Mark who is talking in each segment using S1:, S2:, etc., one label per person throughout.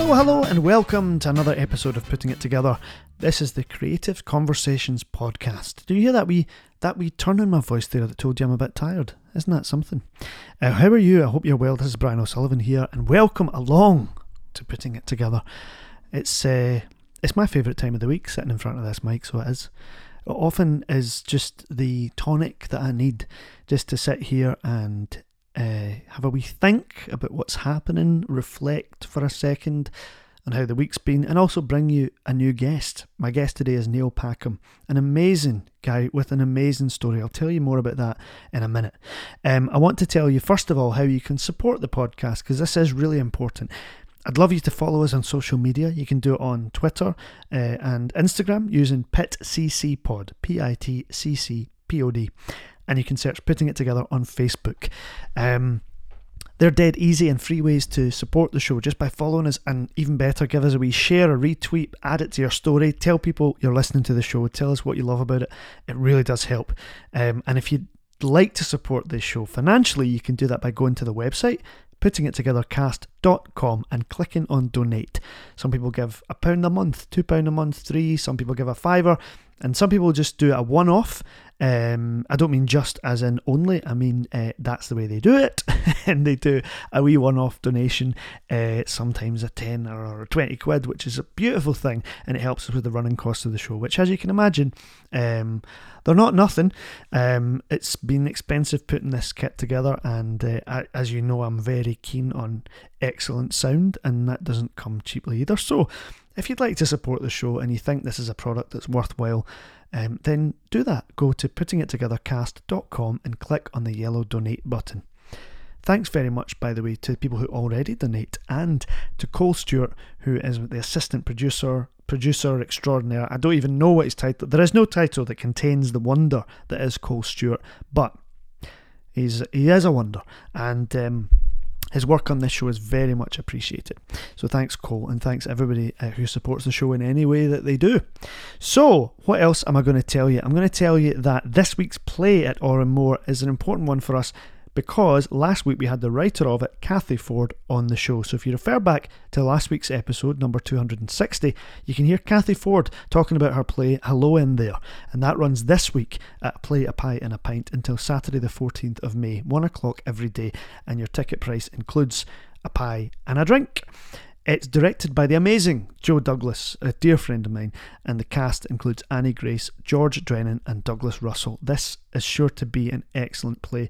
S1: Hello, hello, and welcome to another episode of Putting It Together. This is the Creative Conversations podcast. Do you hear that wee that wee turn in my voice there that told you I'm a bit tired? Isn't that something? Uh, how are you? I hope you're well. This is Brian O'Sullivan here, and welcome along to Putting It Together. It's uh, it's my favourite time of the week sitting in front of this mic, so it is. It often is just the tonic that I need just to sit here and uh, have a wee think about what's happening, reflect for a second on how the week's been, and also bring you a new guest. My guest today is Neil Packham, an amazing guy with an amazing story. I'll tell you more about that in a minute. Um, I want to tell you, first of all, how you can support the podcast because this is really important. I'd love you to follow us on social media. You can do it on Twitter uh, and Instagram using PitCCPod, P I T C C P O D and you can search Putting It Together on Facebook. Um, they're dead easy and free ways to support the show just by following us and even better, give us a wee share, a retweet, add it to your story, tell people you're listening to the show, tell us what you love about it. It really does help. Um, and if you'd like to support this show financially, you can do that by going to the website Putting It puttingittogethercast.com and clicking on donate. Some people give a pound a month, two pound a month, three, some people give a fiver, and some people just do a one off um, I don't mean just as in only, I mean uh, that's the way they do it. and they do a wee one off donation, uh, sometimes a 10 or a 20 quid, which is a beautiful thing. And it helps us with the running costs of the show, which, as you can imagine, um, they're not nothing. Um, it's been expensive putting this kit together. And uh, as you know, I'm very keen on excellent sound, and that doesn't come cheaply either. So if you'd like to support the show and you think this is a product that's worthwhile, um, then do that. Go to puttingittogethercast.com and click on the yellow donate button. Thanks very much, by the way, to people who already donate and to Cole Stewart, who is the assistant producer, producer extraordinaire. I don't even know what his title. There is no title that contains the wonder that is Cole Stewart, but he's he is a wonder, and um, his work on this show is very much appreciated. So thanks, Cole, and thanks everybody uh, who supports the show in any way that they do. So, what else am I going to tell you? I'm going to tell you that this week's play at Òran Mór is an important one for us because last week we had the writer of it, Kathy Ford, on the show. So if you refer back to last week's episode, number 260, you can hear Kathy Ford talking about her play Hello in There. And that runs this week at Play a Pie and a Pint until Saturday, the 14th of May, 1 o'clock every day. And your ticket price includes a pie and a drink. It's directed by the amazing Joe Douglas, a dear friend of mine, and the cast includes Annie Grace, George Drennan, and Douglas Russell. This is sure to be an excellent play.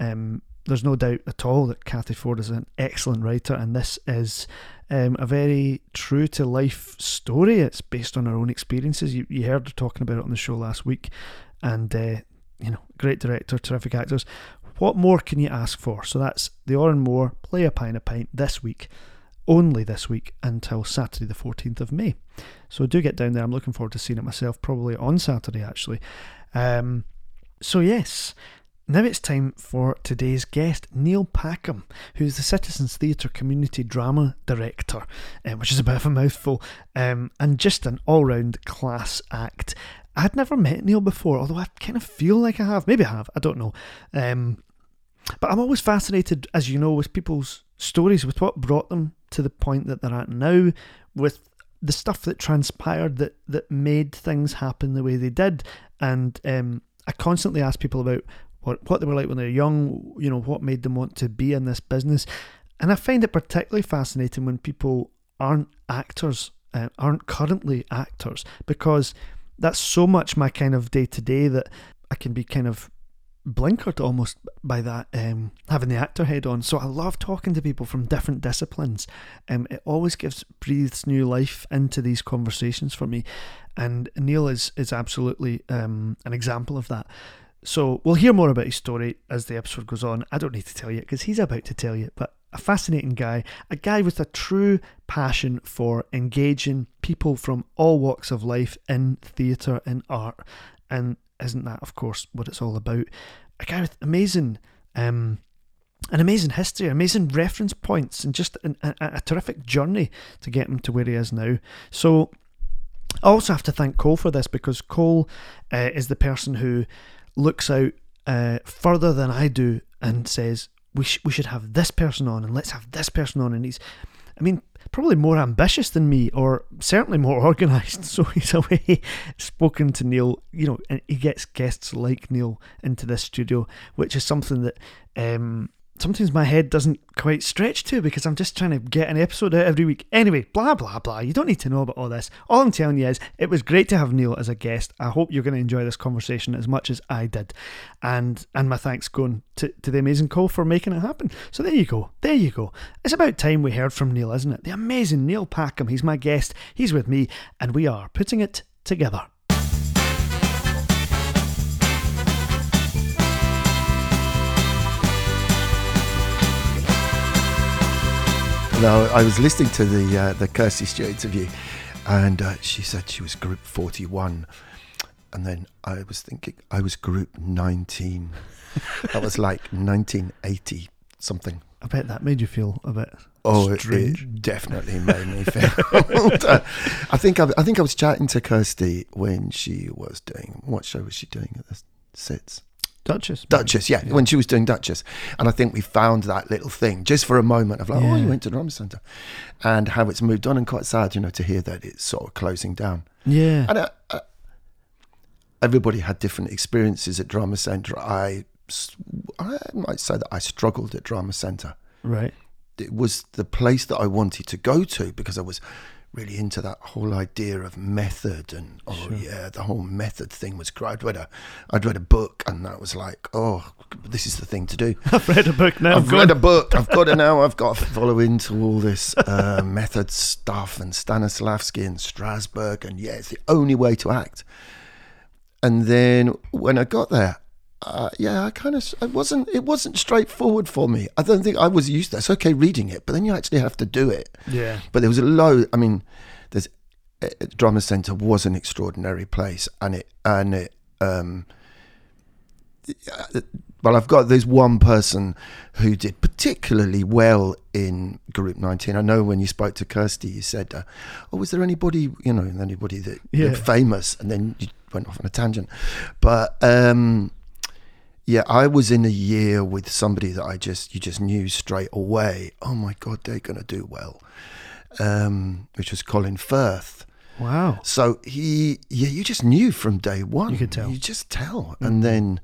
S1: Um, there's no doubt at all that Kathy Ford is an excellent writer, and this is um, a very true to life story. It's based on her own experiences. You, you heard her talking about it on the show last week, and uh, you know, great director, terrific actors. What more can you ask for? So that's the Òran Mór Play a Pint a Pint this week only this week until Saturday, the 14th of May. So do get down there. I'm looking forward to seeing it myself, probably on Saturday actually. Um, so, yes, now it's time for today's guest, Neil Packham, who's the Citizens Theatre Community Drama Director, um, which is a bit of a mouthful, um, and just an all round class act. I'd never met Neil before, although I kind of feel like I have. Maybe I have, I don't know. Um, but I'm always fascinated, as you know, with people's stories, with what brought them to the point that they're at now, with the stuff that transpired that that made things happen the way they did. And um, I constantly ask people about what what they were like when they were young. You know, what made them want to be in this business. And I find it particularly fascinating when people aren't actors, uh, aren't currently actors, because that's so much my kind of day to day that I can be kind of blinkered almost by that um, having the actor head on. So I love talking to people from different disciplines. Um, it always gives breathes new life into these conversations for me, and Neil is is absolutely um, an example of that. So we'll hear more about his story as the episode goes on. I don't need to tell you because he's about to tell you, but a fascinating guy, a guy with a true passion for engaging people from all walks of life in theatre and art. And isn't that, of course, what it's all about? A guy with amazing, um, an amazing history, amazing reference points, and just an, a, a terrific journey to get him to where he is now. So, I also have to thank Cole for this because Cole uh, is the person who looks out uh, further than I do and says we sh- we should have this person on and let's have this person on, and he's, I mean, probably more ambitious than me, or certainly more organised. So he's away spoken to Neil, you know, and he gets guests like Neil into this studio, which is something that um, sometimes my head doesn't quite stretch to because I'm just trying to get an episode out every week. Anyway, blah, blah, blah. You don't need to know about all this. All I'm telling you is it was great to have Neil as a guest. I hope you're going to enjoy this conversation as much as I did. And and my thanks going to, to the amazing Cole for making it happen. So there you go. There you go. It's about time we heard from Neil, isn't it? The amazing Neil Packham. He's my guest. He's with me. And we are putting it together.
S2: No, I was listening to the uh, the Kirsty Stewart interview, and uh, she said she was Group Forty One, and then I was thinking I was Group Nineteen. that was like nineteen eighty something.
S1: I bet that made you feel a bit
S2: Oh, it,
S1: strange.
S2: it definitely made me feel. old. Uh, I think I, I think I was chatting to Kirsty when she was doing what show was she doing at the Sits?
S1: Duchess.
S2: Duchess, yeah, when she was doing Duchess. And I think we found that little thing just for a moment of like, oh,
S1: Yeah.
S2: you went to Drama Centre. And how it's moved on and quite sad, you know, to hear that it's sort of closing down.
S1: Yeah.
S2: And uh, uh, everybody had different experiences at Drama Centre. I, I might say that I struggled at Drama Centre.
S1: Right.
S2: It was the place that I wanted to go to because I was really into that whole idea of method and oh yeah the whole method thing was great I'd read a I'd read a book and that was like oh this is the thing to do
S1: I've read a book now.
S2: I've read a book. I've got to now. I've got to follow into all this uh, method stuff and Stanislavski and Strasberg, and yeah, it's the only way to act. And then when I got there, uh, yeah, I kind of it wasn't it wasn't straightforward for me. I don't think I was used to. It's okay reading it, but then you actually have to do it.
S1: Yeah.
S2: But there was a low. I mean, there's uh, Drama Centre was an extraordinary place, and it and it. Um, well, I've got there's one person who did particularly well in Group 19. I know when you spoke to Kirsty, you said, uh, "Oh, was there anybody you know anybody that,
S1: Yeah.
S2: famous?" And then you went off on a tangent. But um, yeah, I was in a year with somebody that I just you just knew straight away. Oh my God, they're going to do well. Um, which was Colin Firth.
S1: Wow.
S2: So he, yeah, you just knew from day one.
S1: You could tell.
S2: You just tell, and then,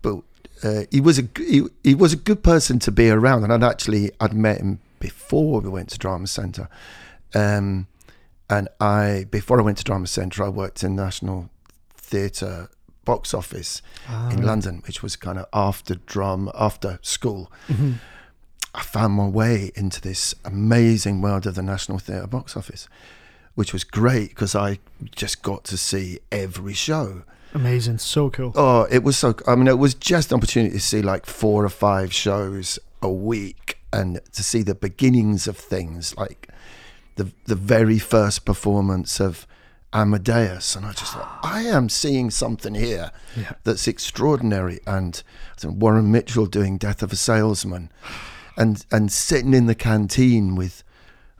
S2: but uh, he was a he, he was a good person to be around, and I'd actually I'd met him before we went to Drama Centre, um, and I before I went to Drama Centre, I worked in National Theatre box office
S1: Ah,
S2: in. London, which was kind of after drum after school.
S1: Mhm.
S2: I found my way into this amazing world of the National Theatre box office, which was great because I just got to see every show.
S1: Amazing. So cool.
S2: Oh, it was so. I mean, it was just an opportunity to see like four or five shows a week and to see the beginnings of things like the the very first performance of Amadeus, and I just thought, I am seeing something here
S1: Yeah.
S2: that's extraordinary. And I think Warren Mitchell doing Death of a Salesman, and and sitting in the canteen with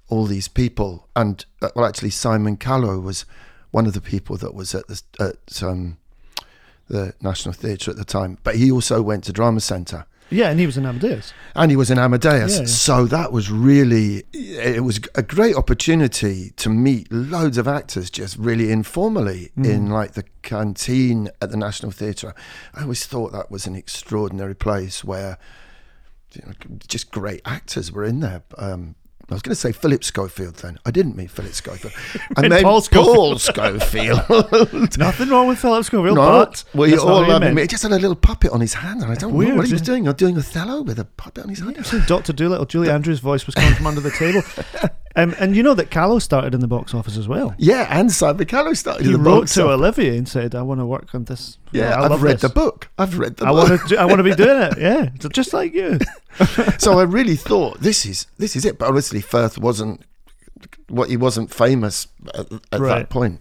S2: all these people. And uh, well, actually, Simon Callow was one of the people that was at the at um, the National Theatre at the time, but he also went to Drama Centre.
S1: Yeah, and he was in Amadeus.
S2: And he was in Amadeus,
S1: Yeah,
S2: so that was really it was a great opportunity to meet loads of actors just really informally
S1: Mm.
S2: in like the canteen at the National Theatre. I always thought that was an extraordinary place where you know, just great actors were in there. Um, I was going to say Philip Schofield then. I didn't mean Philip Schofield. I
S1: meant Paul
S2: Paul
S1: Scofield. Nothing wrong with Philip Schofield,
S2: No,
S1: but
S2: well, you all
S1: he
S2: love He just had a little puppet on his hand, and I don't
S1: Weird,
S2: know what he was
S1: yeah.
S2: doing. Or doing Othello with a puppet on his hand.
S1: I've seen Doctor Dolittle. Julie Andrews' voice was coming from under the table. Um, and you know that Callow started in the box office as well.
S2: Yeah, and Simon Callow started
S1: He
S2: in the
S1: wrote to
S2: office.
S1: Olivier and said, "I want to work on this.
S2: Yeah,
S1: I
S2: I've
S1: love
S2: read
S1: this.
S2: the book. I've read the
S1: I
S2: book.
S1: want to. Do, I want to be doing it. Yeah, just like you.
S2: so I really thought this is this is it. But obviously, Firth wasn't what he wasn't famous at, at
S1: Right.
S2: that point.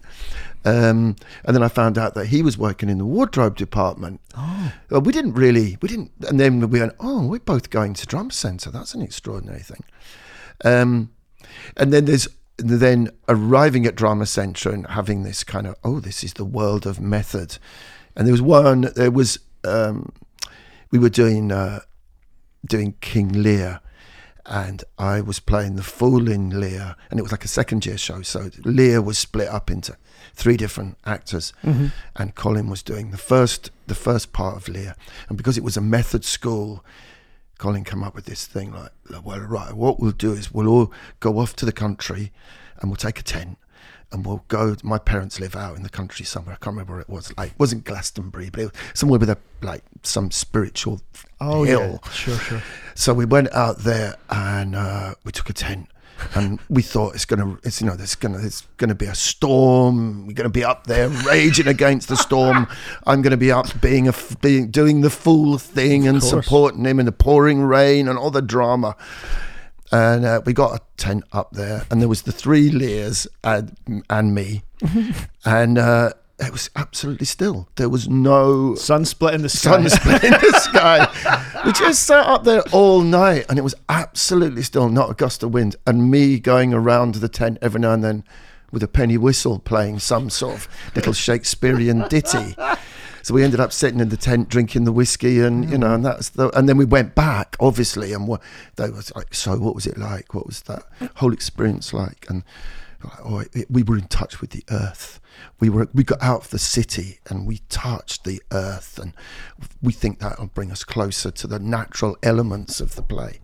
S2: Um, and then I found out that he was working in the wardrobe department.
S1: Oh,
S2: Well, we didn't really, we didn't, and then we went, oh, we're both going to drum centre. That's an extraordinary thing. Um, and then there's then arriving at drama centre and having this kind of, oh, this is the world of method. And there was one, there was, um, we were doing uh, doing King Lear, and I was playing the fool in Lear, and it was like a second year show. So Lear was split up into three different actors,
S1: Mm-hmm.
S2: and Colin was doing the first the first part of Lear, and because it was a method school. Colin came up with this thing like, well, right, what we'll do is we'll all go off to the country and we'll take a tent and we'll go. My parents live out in the country somewhere. I can't remember where it was. Like, it wasn't Glastonbury, but it was somewhere with a like some spiritual
S1: Oh
S2: hill.
S1: yeah, sure, sure.
S2: So we went out there and uh, we took a tent, and we thought it's gonna, it's you know, there's gonna, it's gonna be a storm. We're gonna be up there raging against the storm. I'm gonna be up being a, being doing the fool thing and
S1: course.
S2: supporting him in the pouring rain and all the drama. And uh, we got a tent up there, and there was the three Lears and, and me, and uh, it was absolutely still. There was no
S1: Sun split in the sky.
S2: sun split in the sky. We just sat up there all night and it was absolutely still, not a gust of wind. And me going around the tent every now and then with a penny whistle playing some sort of little Shakespearean ditty. So we ended up sitting in the tent drinking the whiskey, and you know, mm. and that's the. And then we went back, obviously, and what they was like. So, what was it like? What was that whole experience like? And like, oh, it, we were in touch with the earth. We were we got out of the city and we touched the earth, and we think that'll bring us closer to the natural elements of the play.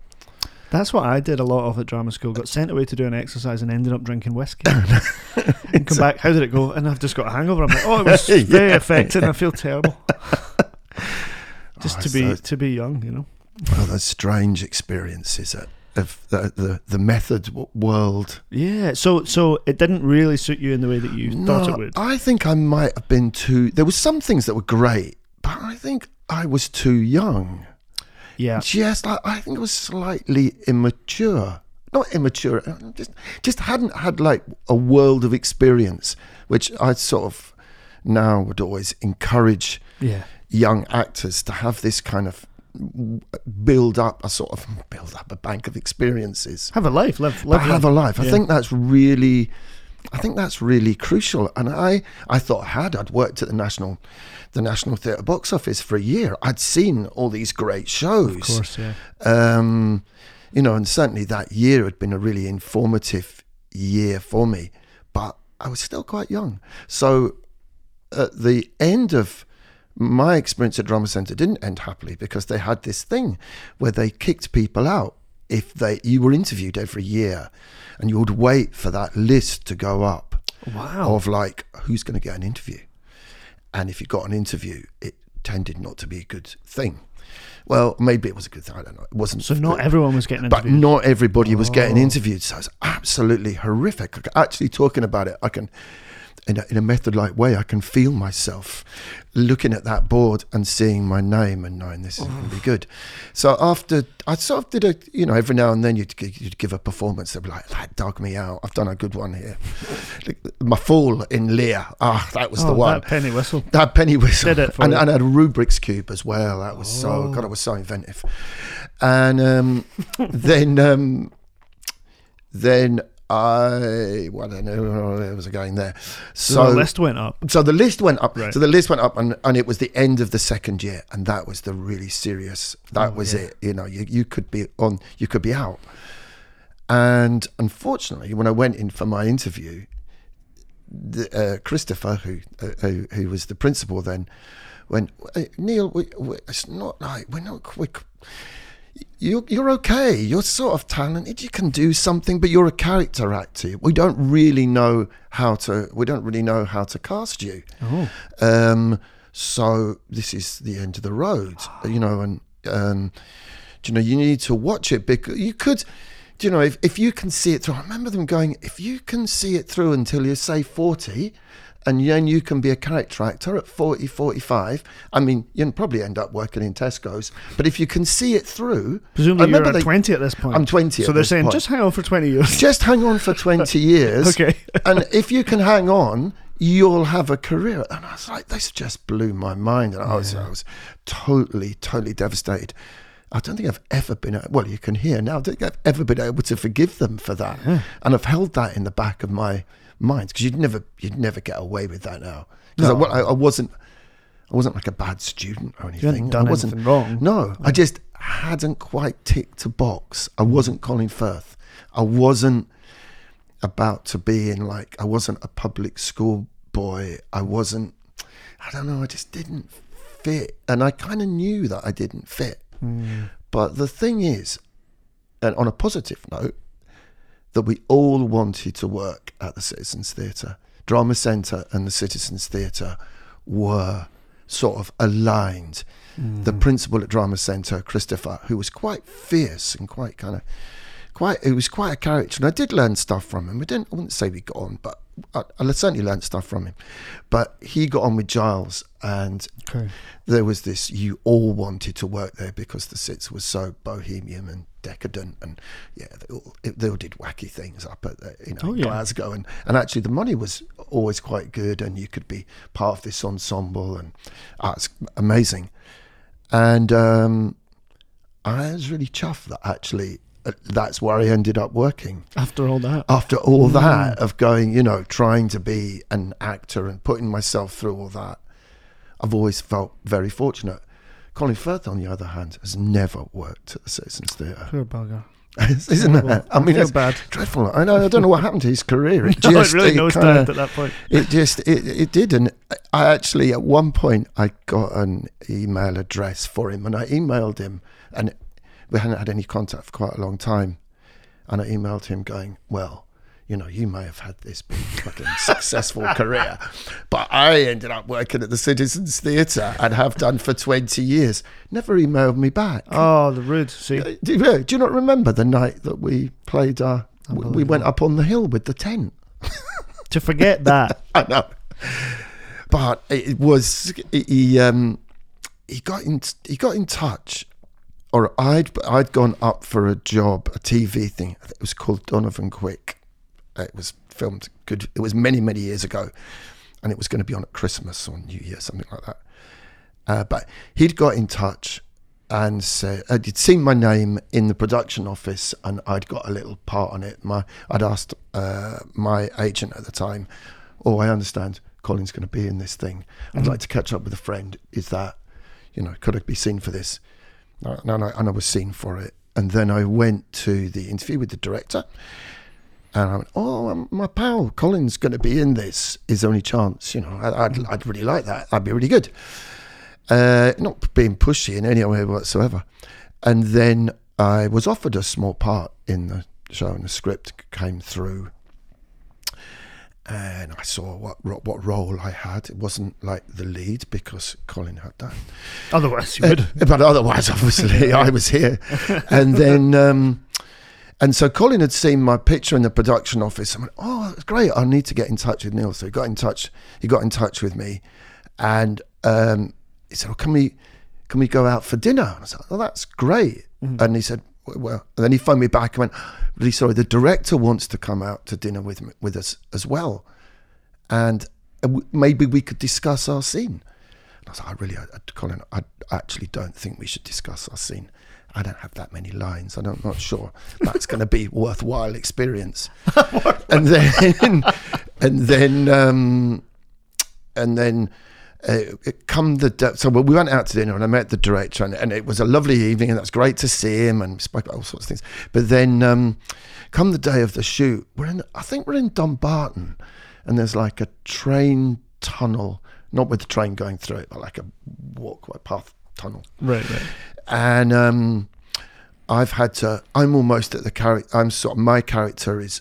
S1: That's what I did a lot of at drama school. Got sent away to do an exercise and ended up drinking whiskey. and come back. How did it go? And I've just got a hangover. I'm like, oh, it was
S2: Yeah.
S1: very affecting. I feel terrible. Just
S2: Oh,
S1: to be
S2: so-
S1: to be young, you know.
S2: Well, those strange experiences of, of the, the the method w- world.
S1: Yeah. So so it didn't really suit you in the way that you thought it would.
S2: I think I might have been too. There were some things that were great, but I think I was too young.
S1: Yeah.
S2: Just like I think it was slightly immature. Not immature. uh, Just just hadn't had like a world of experience, which I sort of now would always encourage
S1: Yeah.
S2: young actors to have this kind of build up a sort of build up a bank of experiences
S1: Have a life. Live.
S2: have a life. I
S1: Yeah.
S2: think that's really, I think that's really crucial. And I, I thought I had. I'd worked at the national, the National Theatre box office for a year. I'd seen all these great shows.
S1: Of course. Yeah.
S2: Um, you know, and certainly that year had been a really informative year for me. But I was still quite young, so at the end of my experience at Drama Centre didn't end happily because they had this thing where they kicked people out if they you were interviewed every year and you would wait for that list to go up
S1: Wow.
S2: of like who's going to get an interview and if you got an interview it tended not to be a good thing well maybe it was a good thing i don't know it wasn't
S1: so not everyone was getting
S2: but
S1: interviewed.
S2: not everybody was getting
S1: Oh.
S2: interviewed. So it's absolutely horrific. Actually, talking about it, I can, in a, in a method like way, I can feel myself looking at that board and seeing my name and knowing this is going to be good. So after I sort of did a, you know, every now and then you'd, you'd give a performance. They'd be like, "That dug me out. I've done a good one here." my fool in Lear. Ah, that was
S1: oh,
S2: the one.
S1: That penny whistle.
S2: That penny whistle.
S1: Did it
S2: and, and I had a Rubik's Cube as well. That was so,
S1: Oh.
S2: God, it was so inventive. And um, then, um, then I, well, I don't know where was I going there?
S1: So,
S2: So,
S1: the list went up.
S2: so the list went up.
S1: Right.
S2: So the list went up, and, and it was the end of the second year, and that was the really serious. That
S1: Oh,
S2: was
S1: yeah.
S2: it. You know, you, you could be on, you could be out. And unfortunately, when I went in for my interview, the, uh, Christopher, who, uh, who who was the principal then, went, "Hey, Neil, we, we, it's not like we're not quick. You're, you're okay. You're sort of talented. You can do something, but you're a character actor. We don't really know how to. We don't really know how to cast you.
S1: Oh.
S2: Um, so this is the end of the road, you know, and um, you know you need to watch it because you could, do you know, if, if you can see it through. I remember them going, if you can see it through until you say forty, and then you can be a character actor at 40, 45. I mean, you'll probably end up working in Tesco's, but if you can see it through,
S1: Presumably you're
S2: they-
S1: 20 at this point.
S2: I'm 20
S1: So they're saying,
S2: point.
S1: just hang on for 20 years.
S2: just hang on for 20 years.
S1: Okay.
S2: and if you can hang on, you'll have a career. And I was like, this just blew my mind. And I was, I was totally, totally devastated. I don't think I've ever been, well, you can hear now, I don't think I've ever been able to forgive them for that. And I've held that in the back of my mind because you'd never, you'd never get away with that now. Because I, I, I wasn't, I wasn't like a bad student or anything.
S1: hadn't done
S2: I wasn't,
S1: anything wrong.
S2: No, I just hadn't quite ticked a box. I wasn't Colin Firth. I wasn't about to be in like I wasn't a public school boy. I wasn't I don't know, I just didn't fit. And I kind of knew that I didn't fit. Hmm. But the thing is, and on a positive note, that we all wanted to work at the Citizens Theatre. Drama Centre and the Citizens Theatre were sort of aligned. Mm. The principal at Drama Centre, Christopher, who was quite fierce and quite kind of quite, he was quite a character, and I did learn stuff from him. I didn't, I wouldn't say we got on, but I, I certainly learned stuff from him. But he got on with Giles, and
S1: Okay.
S2: there was this you all wanted to work there because the sits was so bohemian and decadent and yeah they all, they all did wacky things up at the, you know
S1: Oh, yeah.
S2: Glasgow and and actually the money was always quite good and you could be part of this ensemble and ah, it's amazing and um, I was really chuffed that actually uh, that's where I ended up working
S1: After all that.
S2: after all that of going, you know, trying to be an actor and putting myself through all that, I've always felt very fortunate. Colin Firth, on the other hand, has never worked at the Citizens Theatre,
S1: Poor bugger.
S2: isn't it? I mean,
S1: feel
S2: it's
S1: bad.
S2: dreadful. I know. I don't know what happened to his career. It
S1: No,
S2: just
S1: it really
S2: it kinda-
S1: at that point.
S2: it just it, it did and i actually at one point i got an email address for him and i emailed him and we hadn't had any contact for quite a long time and i emailed him going well you know you may have had this big fucking successful career but i ended up working at the citizens theatre and have done for 20 years never emailed me back
S1: Oh, the rude. See,
S2: Uh, do, you- do you not remember the night that we played uh, we- we went up on the hill with the tent
S1: to forget that.
S2: I know. But it was he um he got in he got in touch or I'd I'd gone up for a job, a TV thing. It was called Donovan Quick. It was filmed good it was many, many years ago. And it was going to be on at Christmas or New Year, something like that. Uh, but he'd got in touch and said uh, he'd seen my name in the production office, and I'd got a little part on it. My I'd asked uh, my agent at the time, "Oh, I understand Colin's going to be in this thing. I'd like to catch up with a friend. Is that, you know, could I be seen for this?" No, no, no, and I was seen for it. And then I went to the interview with the director, and I went, "Oh, um, my pal Colin's going to be in this. Is there any chance? You know, I, I'd, I'd really like that. That'd be really good." Uh, not being pushy in any way whatsoever. And then I was offered a small part in the show, and the script came through. And I saw what what role I had. It wasn't like the lead because Colin had that.
S1: Otherwise, you would.
S2: But otherwise, obviously, I was here. And then, um, and so Colin had seen my picture in the production office. I went, "Oh, that's great! I need to get in touch with Neil." So he got in touch. He got in touch with me, and um, he said, "Oh, can we, can we go out for dinner?" And I said, "Oh, that's great." And he said, "Well," and then he phoned me back and went, "Really sorry, the director wants to come out to dinner with me, with us as well, and uh, maybe we could discuss our scene." And I was like, I really, I- Colin, I actually don't think we should discuss our scene. I don't have that many lines. I don't, I'm not sure that's going to be worthwhile experience. and then, and then, um, and then, uh, it come the so we went out to dinner and I met the director and, and it was a lovely evening and that's great to see him and spoke about all sorts of things. But then, um, come the day of the shoot, we're in. I think we're in Dumbarton, and there's like a train tunnel, not with the train going through it, but like a walkway path tunnel.
S1: Right, right.
S2: And um, I've had to. I'm almost at the character. I'm sort of my character is.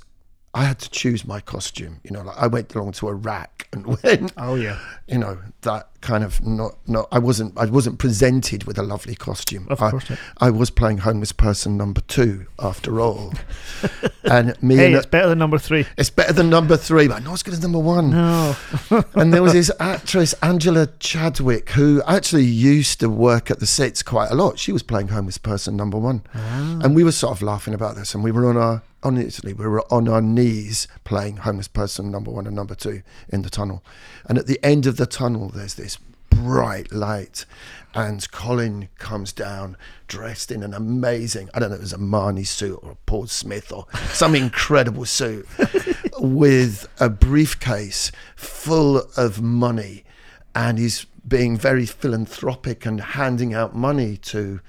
S2: I had to choose my costume. You know, like I went along to a rack and went
S1: Oh yeah,
S2: you know that kind of not not I wasn't I wasn't presented with a lovely costume.
S1: Of
S2: I,
S1: course not.
S2: I was playing homeless person number two after all, and me
S1: hey,
S2: and
S1: it's better than number three.
S2: it's better than number three, but not as good as number one.
S1: No,
S2: and there was this actress Angela Chadwick who actually used to work at the sets quite a lot. She was playing homeless person number one, ah. and we were sort of laughing about this, and we were on our honestly we were on our knees playing homeless person number one and number two in the tunnel, and at the end of the tunnel there's this bright light. And Colin comes down dressed in an amazing, I don't know, it was a Armani suit or a Paul Smith or some incredible suit with a briefcase full of money. And he's being very philanthropic and handing out money to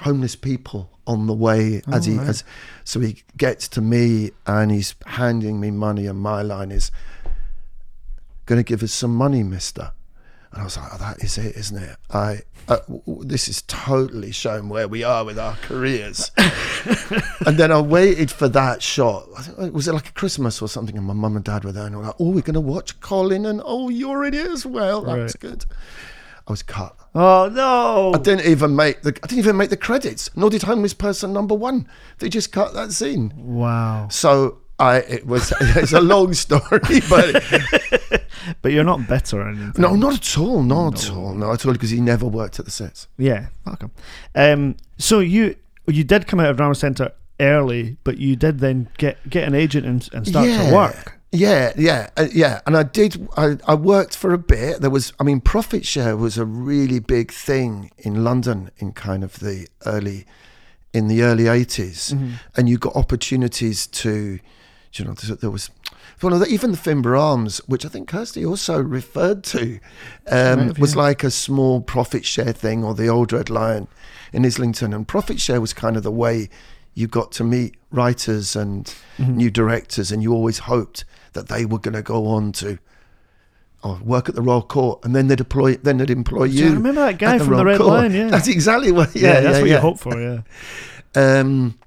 S2: homeless people on the way as
S1: Oh,
S2: he
S1: right.
S2: as so he gets to me and he's handing me money and my line is going to give us some money mister and I was like, oh, that is it, isn't it? I uh, this is totally showing where we are with our careers. and then I waited for that shot. I think it like a Christmas or something, and my mum and dad were there, and were like, "Oh, we're going to watch Colin," and "Oh, you're in it as well." Was
S1: Right.
S2: good. I was cut.
S1: Oh no!
S2: I didn't even make the. I didn't even make the credits. Nor did homeless person number one. They just cut that scene.
S1: Wow!
S2: So I. It was. It's a long story, but
S1: But you're not better or anything.
S2: no, not at all. Not at all. Not at all. Because he never worked at the sets.
S1: Yeah, fuck 'em. Um, so you you did come out of drama centre early, but you did then get get an agent and, and start to work.
S2: Yeah, yeah, uh, yeah. And I did. I, I worked for a bit. There was. I mean, profit share was a really big thing in London in kind of the early, in the early 80s
S1: Mm-hmm.
S2: and you got opportunities to, you know, there there was. Well, no, even the Finborough Arms, which I think Kirsty also referred to, um, was
S1: yeah.
S2: like a small profit share thing, or the Old Red Lion in Islington. And profit share was kind of the way you got to meet writers and
S1: Mm-hmm.
S2: new directors, and you always hoped that they were going to go on to oh, work at the Royal Court, and then they'd deploy, then they'd employ
S1: Yeah,
S2: you.
S1: I remember that guy
S2: at
S1: from the
S2: Royal
S1: Red
S2: Court.
S1: Lion, yeah.
S2: that's exactly what.
S1: Yeah,
S2: Yeah,
S1: that's
S2: yeah,
S1: what
S2: yeah.
S1: you hope for. Yeah.
S2: Um,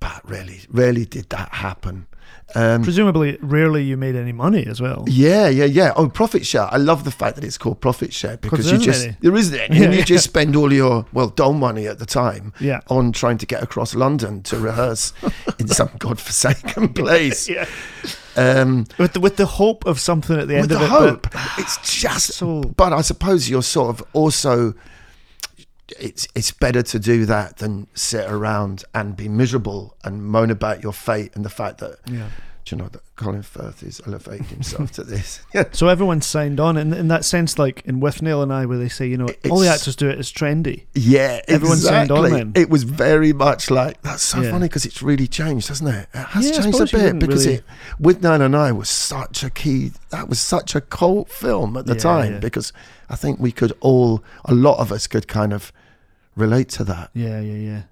S2: but really, rarely did that happen. Um,
S1: Presumably, rarely you made any money as well.
S2: yeah, yeah, yeah. Oh, profit share. I love the fact that it's called profit share because you just
S1: any.
S2: there isn't any,
S1: Yeah,
S2: and you
S1: yeah.
S2: just spend all your well dole money at the time
S1: Yeah.
S2: on trying to get across London to rehearse in some godforsaken place.
S1: Yeah.
S2: Um,
S1: With the with the hope of something at the end
S2: with
S1: of
S2: the
S1: it.
S2: hope,
S1: But
S2: it's just.
S1: so
S2: But I suppose you're sort of also. It's it's better to do that than sit around and be miserable and moan about your fate and the fact that
S1: yeah.
S2: Do you know that Colin Firth is elevating himself to this. Yeah.
S1: So everyone signed on in in that sense, like in Withnail and I, where they say, you know, all the actors do it. It's trendy.
S2: Yeah,
S1: Everyone signed on then.
S2: It was very much like that's so
S1: Yeah.
S2: funny because it's really changed, hasn't it? It has
S1: Yeah,
S2: changed a bit because
S1: really-
S2: it Withnail and I was such a key. That was such a cult film at the
S1: Yeah,
S2: time because I think we could all, a lot of us could kind of relate to that.
S1: Yeah, yeah, yeah.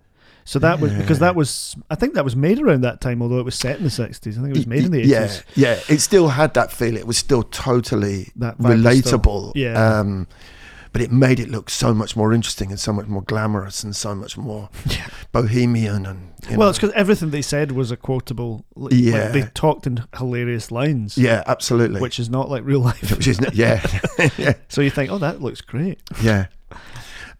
S1: So that was because that was I think that was made around that time, although it was set in the sixties. I think it was made in the eighties.
S2: yeah. Yeah. It still had that feel. It was still totally
S1: That vibe still-
S2: relatable.
S1: yeah.
S2: Um, but it made it look so much more interesting and so much more glamorous and so much more
S1: Yeah.
S2: bohemian and
S1: Well,
S2: know.
S1: it's because everything they said was a quotable. Like,
S2: Yeah.
S1: like they talked in hilarious lines.
S2: yeah, absolutely.
S1: which is not like real life.
S2: Which is yeah, yeah,
S1: so you think, oh, that looks great.
S2: yeah.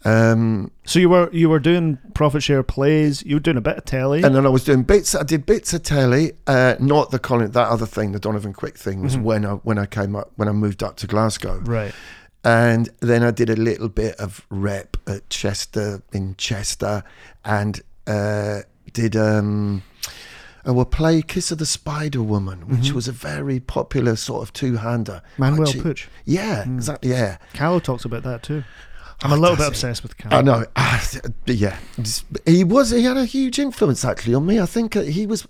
S2: Um,
S1: So you were you were doing profit share plays. You were doing a bit of telly.
S2: and then I was doing bits. I did bits of telly, uh, not the Colin. That other thing, the Donovan Quick thing, was
S1: Mhm.
S2: when I when I came up when I moved up to Glasgow.
S1: right.
S2: and then I did a little bit of rep at Chester in Chester, and uh, did um, a play Kiss of the Spider Woman, which
S1: Mhm.
S2: was a very popular sort of two-hander.
S1: Manuel
S2: Actually-
S1: Puig.
S2: Yeah,
S1: Mm.
S2: exactly. Yeah,
S1: Callow talks about that too. I'm
S2: Oh,
S1: a little bit obsessed with Callow.
S2: I know. Ah, yeah, he was. He had a huge influence actually on me. I think uh, he was.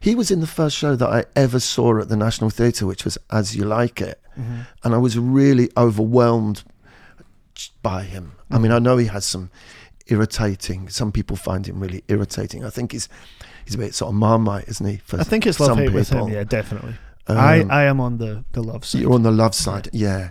S2: He was in the first show that I ever saw at the National Theatre, which was As You Like It.
S1: Mhm.
S2: and I was really overwhelmed by him. I mean, I know he has some irritating. Some people find him really irritating. I think he's he's a bit sort of marmite, isn't he? For
S1: I think it's love
S2: some
S1: hate with him.
S2: people.
S1: Yeah, definitely.
S2: Um,
S1: I I am on the the love side.
S2: you're on the love side, yeah.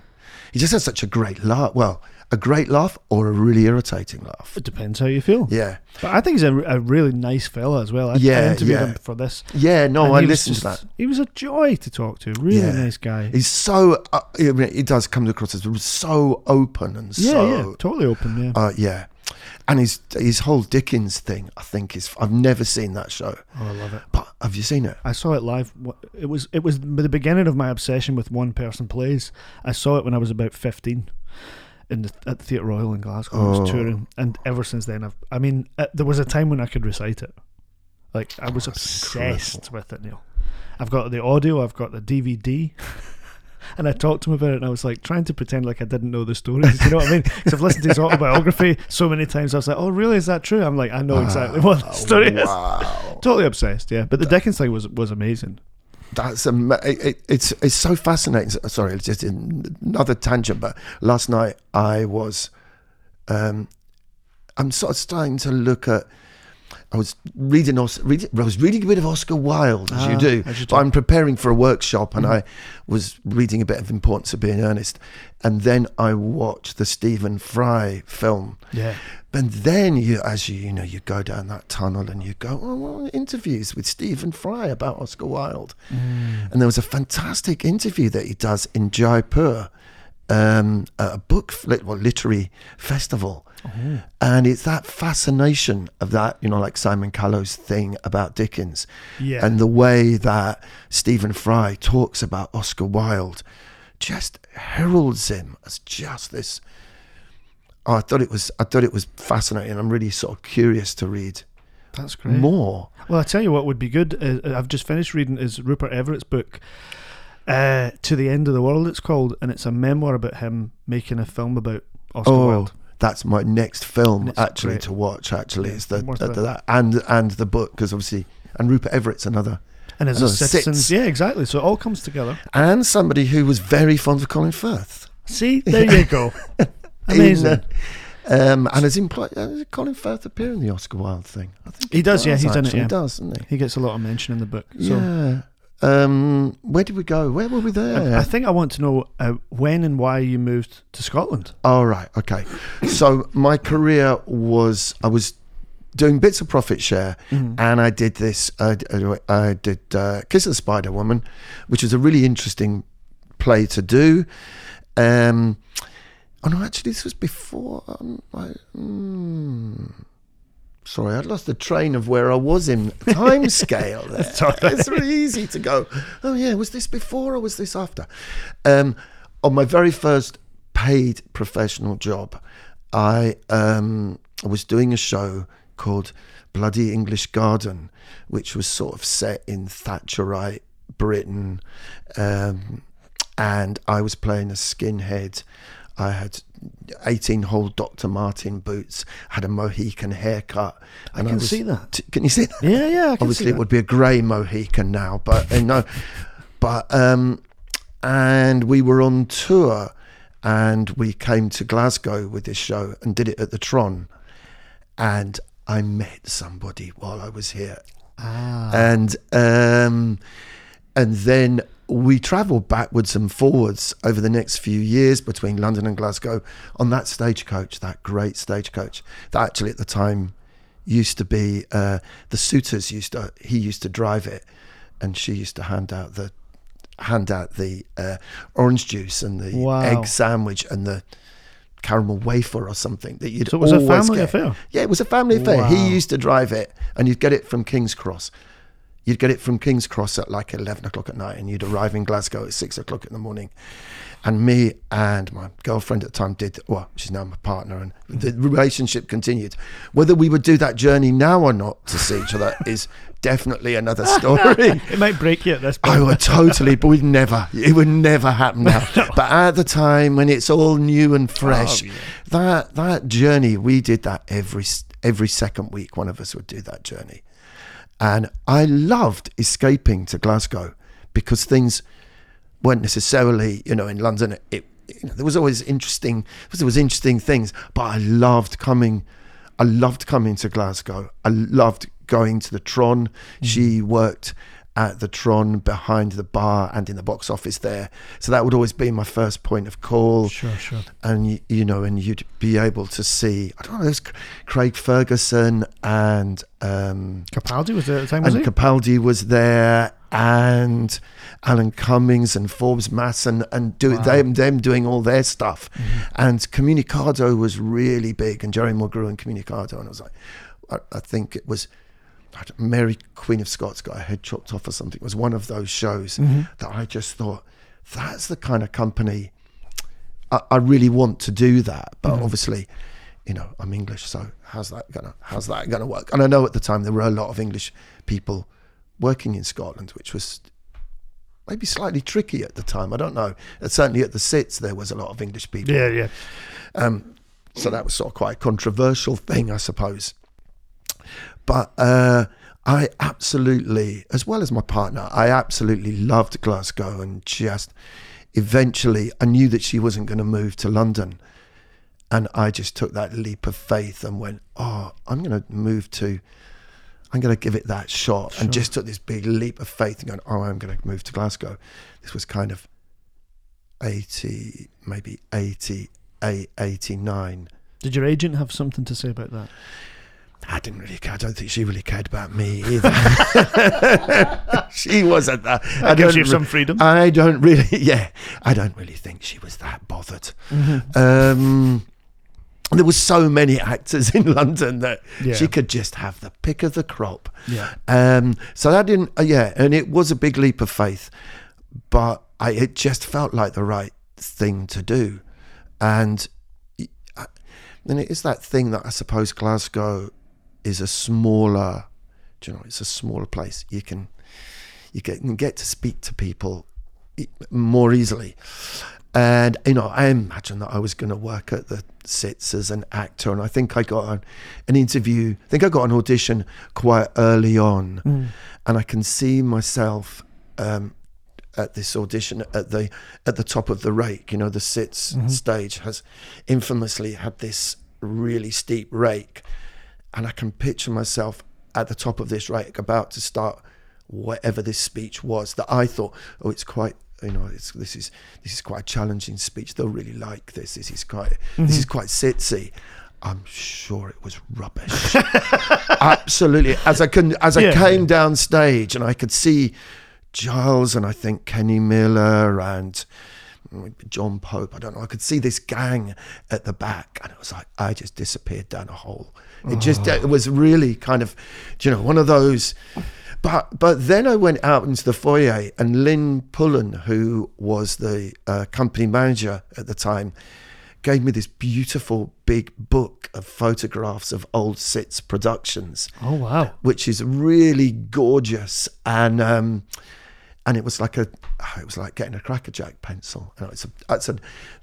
S2: He just has such a great laugh. Well, a great laugh or a really irritating laugh.
S1: It depends how you feel.
S2: Yeah,
S1: But I think he's a, a really nice fella as well. I, I
S2: Yeah,
S1: interviewed
S2: yeah.
S1: him for this.
S2: yeah. No, I listened to that.
S1: He was a joy to talk to. Really
S2: Yeah.
S1: nice guy.
S2: He's so. Uh, I mean, he does come across as so open and
S1: yeah,
S2: so.
S1: yeah, totally open. Yeah.
S2: Uh, yeah. And his his whole Dickens thing, I think, is I've never seen that show.
S1: oh, I love it.
S2: But have you seen it?
S1: I saw it live. It was it was the beginning of my obsession with one person plays. I saw it when I was about fifteen, in the, at the Theatre Royal in Glasgow. I was
S2: Oh.
S1: touring, and ever since then, I've. I mean, uh, there was a time when I could recite it. Like I was obsessed with it, Neil. I've got the audio. I've got the DVD. And I talked to him about it, and I was like trying to pretend like I didn't know the stories. You know what I mean? Because I've listened to his autobiography so many times. I was like, "Oh, really? Is that true?" I'm like, "I know exactly what the story is."
S2: Wow.
S1: Totally obsessed, yeah. But the Dickens thing was was amazing.
S2: That's ama- it, it, it's it's so fascinating. Sorry, it's just another tangent. But last night I was um, I'm sort of starting to look at. I was reading, I was reading a bit of Oscar Wilde, as you
S1: Ah,
S2: do.
S1: as you do.
S2: I'm preparing for a workshop, and
S1: Mhm.
S2: I was reading a bit of Importance of Being Earnest, and then I watched the Stephen Fry film.
S1: Yeah.
S2: And then you, as you, you know, you go down that tunnel and you go, oh, well, interviews with Stephen Fry about Oscar Wilde.
S1: Mm.
S2: And there was a fantastic interview that he does in Jaipur, um, at a book, well, literary festival.
S1: Oh.
S2: And it's that fascination of that, you know, like Simon Callow's thing about Dickens
S1: Yeah.
S2: and the way that Stephen Fry talks about Oscar Wilde just heralds him as just this. Oh, I thought it was. I thought it was fascinating. I'm really sort of curious to read
S1: That's great.
S2: more.
S1: Well, I tell you what would be good. Uh, I've just finished reading is Rupert Everett's book, uh, "To the End of the World." It's called, and it's a memoir about him making a film about Oscar
S2: Oh,
S1: Wilde.
S2: That's my next film actually
S1: great.
S2: to watch. Actually,
S1: Yeah,
S2: is the, the- that and and the book because obviously and Rupert Everett's another
S1: And as
S2: No,
S1: a citizens,
S2: sits.
S1: yeah, exactly. So it all comes together.
S2: and somebody who was very fond of Colin Firth.
S1: See, there you go. Amazing.
S2: In, uh, um, and has employed uh, Colin Firth appear in the Oscar Wilde thing? I think
S1: He does, yeah, he's in it, yeah.
S2: He does, he?
S1: he gets a lot of mention in the book. So
S2: Yeah. Um, where did we go? Where were we there?
S1: I, I think I want to know uh, when and why you moved to Scotland.
S2: All right. Okay. So my career was I was doing bits of profit share,
S1: Mhm.
S2: and I did this. I, I, I did uh, Kiss of the Spider Woman, which was a really interesting play to do. Um, oh no, actually, this was before. Um, I, mm, sorry, I'd lost the train of where I was in time scale. There.
S1: That's right.
S2: It's really easy to go. Oh yeah, was this before or was this after? Um, on my very first paid professional job, I um, was doing a show called Bloody English Garden, which was sort of set in Thatcherite Britain, um, and I was playing a skinhead. I had 18 hole Dr. Martin boots, had a Mohican haircut.
S1: I
S2: and
S1: can
S2: was-
S1: see that.
S2: T- Can you see that?
S1: Yeah, yeah. I
S2: Obviously, it would be a grey Mohican now, but uh, no. But um, and we were on tour, and we came to Glasgow with this show and did it at the Tron, and I met somebody while I was here,
S1: Ah.
S2: and um, and then we travelled backwards and forwards over the next few years between London and Glasgow on that stagecoach, that great stagecoach that actually at the time used to be uh, the suitors used to he used to drive it, and she used to hand out the hand out the uh, orange juice and the
S1: Wow.
S2: egg sandwich and the caramel wafer or something that you'd
S1: So it was a family
S2: get.
S1: affair.
S2: Yeah, it was a family affair.
S1: Wow.
S2: He used to drive it, and you'd get it from King's Cross. You'd get it from King's Cross at like 11 o'clock at night, and you'd arrive in Glasgow at 6 o'clock in the morning. And me and my girlfriend at the time did, well, she's now my partner, and the relationship continued. Whether we would do that journey now or not to see each other is definitely another story.
S1: It might break you at this point.
S2: I would totally, but we'd never. It would never happen now. But at the time when it's all new and fresh,
S1: Oh, yeah.
S2: that that journey, we did that every every second week. One of us would do that journey, and I loved escaping to Glasgow because things weren't necessarily, you know, in London. It, you know, there was always interesting. There was interesting things, but I loved coming. I loved coming to Glasgow. I loved going to the Tron. Mm-hmm. She worked at the Tron behind the bar and in the box office there. So that would always be my first point of call.
S1: Sure, sure.
S2: And you know, and you'd be able to see. I don't know. There's Craig Ferguson and um,
S1: Capaldi was there at the time,
S2: and? Capaldi was there, and Alan Cummings and Forbes Masson, and do
S1: Wow.
S2: them them doing all their stuff.
S1: Mm-hmm.
S2: And Communicado was really big, and Gerry Mulgrew and Communicado, and I was like, I, I think it was. Mary Queen of Scots got her head chopped off or something. It was one of those shows
S1: Mhm.
S2: that I just thought that's the kind of company I, I really want to do that. But
S1: Mhm.
S2: obviously, you know, I'm English, so how's that gonna how's that gonna work? And I know at the time there were a lot of English people working in Scotland, which was maybe slightly tricky at the time. I don't know. Uh, Certainly at the sits there was a lot of English people.
S1: Yeah, yeah.
S2: Um, so that was sort of quite a controversial thing, I suppose. But uh, I absolutely, as well as my partner, I absolutely loved Glasgow and just eventually I knew that she wasn't going to move to London. and I just took that leap of faith and went, oh, I'm going to move to. I'm going to give it that shot,
S1: Sure.
S2: and just took this big leap of faith and going, oh, I'm going to move to Glasgow. This was kind of 80, maybe 88, 89.
S1: Did your agent have something to say about that?
S2: I didn't really care. I don't think she really cared about me either. she wasn't that. I
S1: gives
S2: don't
S1: you
S2: re-
S1: some freedom.
S2: I don't really, yeah, I don't really think she was that bothered.
S1: Mm-hmm.
S2: Um, there were so many actors in London that
S1: Yeah.
S2: she could just have the pick of the crop.
S1: Yeah.
S2: Um, so that didn't, uh, yeah, and it was a big leap of faith, but I, it just felt like the right thing to do, and and it is that thing that I suppose Glasgow is a smaller, you know, it's a smaller place. You can you get, can get to speak to people more easily. And you know, I imagine that I was going to work at the Citz as an actor, and I think I got an, interview. I think I got an audition quite early on,
S1: Mm.
S2: and I can see myself um, at this audition at the at the top of the rake. You know, the Citz
S1: Mhm.
S2: stage has infamously had this really steep rake, and I can picture myself at the top of this right, about to start whatever this speech was that I thought, oh, it's quite. You know, it's, this is this is quite a challenging speech. They'll really like this. This is quite this is mm-hmm. quite sitsy. I'm sure it was rubbish. Absolutely. As I can, as I
S1: Yeah.
S2: came down stage and I could see Giles and I think Kenny Miller and John Pope. I don't know. I could see this gang at the back, and it was like I just disappeared down a hole. It just it was really kind of, you know, one of those. But but then I went out into the foyer, and Lynn Pullen, who was the uh, company manager at the time, gave me this beautiful big book of photographs of old Citz productions
S1: Oh wow.
S2: which is really gorgeous and um and it was like a it was like getting a crackerjack pencil know, it's a that's a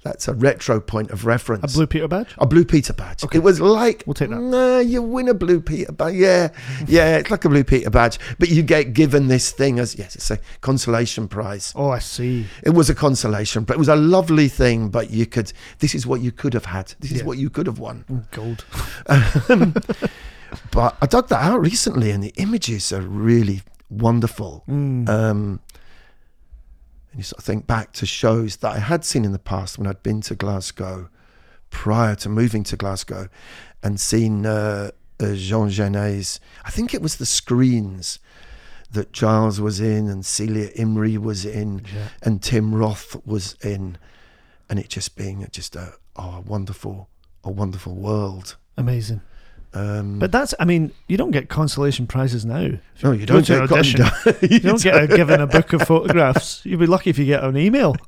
S2: that's a retro point of reference.
S1: A blue Peter badge.
S2: a blue Peter badge. It was like
S1: We'll take that.
S2: Nah, you win a blue Peter badge. Yeah, yeah, it's like a blue Peter badge, but you get given this thing as yes, it's a consolation prize.
S1: Oh, I see.
S2: It was a consolation, but it was a lovely thing. But you could, this is what you could have had. This is what you could have won.
S1: Gold.
S2: But I dug that out recently, and the images are really wonderful.
S1: Mm.
S2: Um, and you sort of think back to shows that I had seen in the past when I'd been to Glasgow prior to moving to Glasgow and seen uh, uh, Jean Genet's, I think it was the screens that Giles was in and Celia Imrie was in
S1: Yeah.
S2: and Tim Roth was in. And it just being just a, oh, a wonderful, a wonderful world.
S1: Amazing.
S2: Um,
S1: But that's, I mean, you don't get consolation prizes now.
S2: no, you don't get
S1: audition,
S2: con-
S1: You don't get a, given a book of photographs. You'd be lucky if you get an email.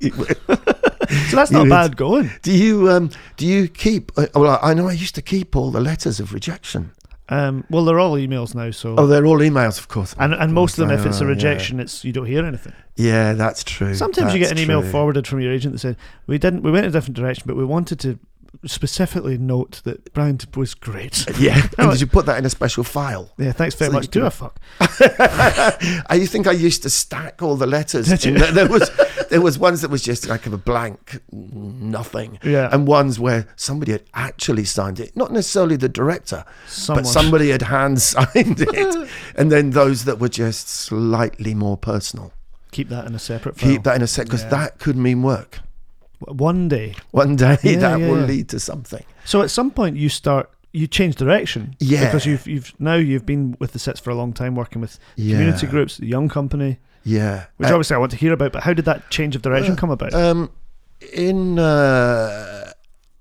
S1: So that's not
S2: You-
S1: bad going.
S2: Do you um do you keep? Uh, well, I know I used to keep all the letters of rejection.
S1: Um, well, they're all emails now, so
S2: Oh, they're all emails, of course.
S1: and and most of them, if it's a
S2: They are, yeah.
S1: rejection, it's you don't hear anything.
S2: Yeah, that's true.
S1: Sometimes you get an email
S2: true.
S1: forwarded from your agent that said we didn't, we went a different direction, but we wanted to specifically note that Brian was great.
S2: Yeah, and did you put that in a special file?
S1: Yeah, thanks very
S2: So
S1: much. Do a fuck.
S2: I think I used to stack all the letters.
S1: Did you?
S2: there. was there was ones that was just like a blank nothing,
S1: Yeah,
S2: and ones where somebody had actually signed it, not necessarily the director,
S1: someone.
S2: but somebody had hand signed it, and then those that were just slightly more personal.
S1: keep that in a separate file.
S2: Keep that in a sec because
S1: Yeah.
S2: that could mean work.
S1: One day.
S2: One day
S1: Yeah,
S2: that
S1: yeah,
S2: will
S1: yeah.
S2: lead to something.
S1: So at some point you start you change direction.
S2: Yeah.
S1: Because you've you've now you've been with the Citz for a long time working with community groups, the young company,
S2: Yeah.
S1: which
S2: Uh,
S1: obviously I want to hear about, but how did that change of direction
S2: uh,
S1: come about?
S2: Um, in uh,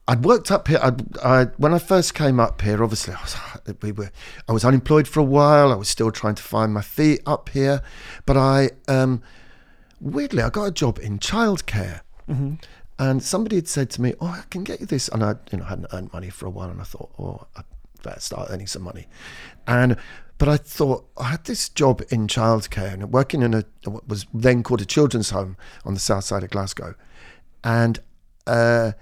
S2: I'd worked up here. I'd, I when I first came up here, obviously I was we were I was unemployed for a while. I was still trying to find my feet up here, but I um, weirdly I got a job in childcare.
S1: hmm
S2: And somebody had said to me, "Oh, I can get you this," and I, you know, hadn't earned money for a while, and I thought, "Oh, I better start earning some money." And but I thought I had this job in childcare and working in a what was then called a children's home on the south side of Glasgow, and uh,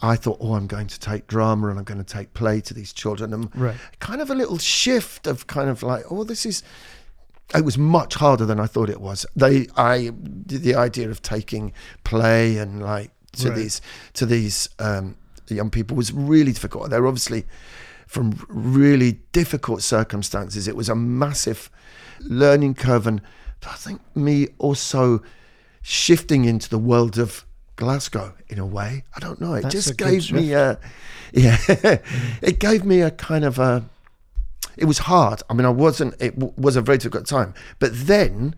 S2: I thought, "Oh, I'm going to take drama and I'm going to take play to these children," and
S1: Right.
S2: kind of a little shift of kind of like, "Oh, this is." It was much harder than I thought it was. They, I, the idea of taking play and like to
S1: Right.
S2: these to these um, young people was really difficult. They were obviously from really difficult circumstances. It was a massive learning curve, and I think me also shifting into the world of Glasgow in a way. I don't know. It
S1: That's
S2: just gave me a, yeah, it gave me a kind of a. It was hard. I mean, I wasn't. It w- was a very difficult time. But then,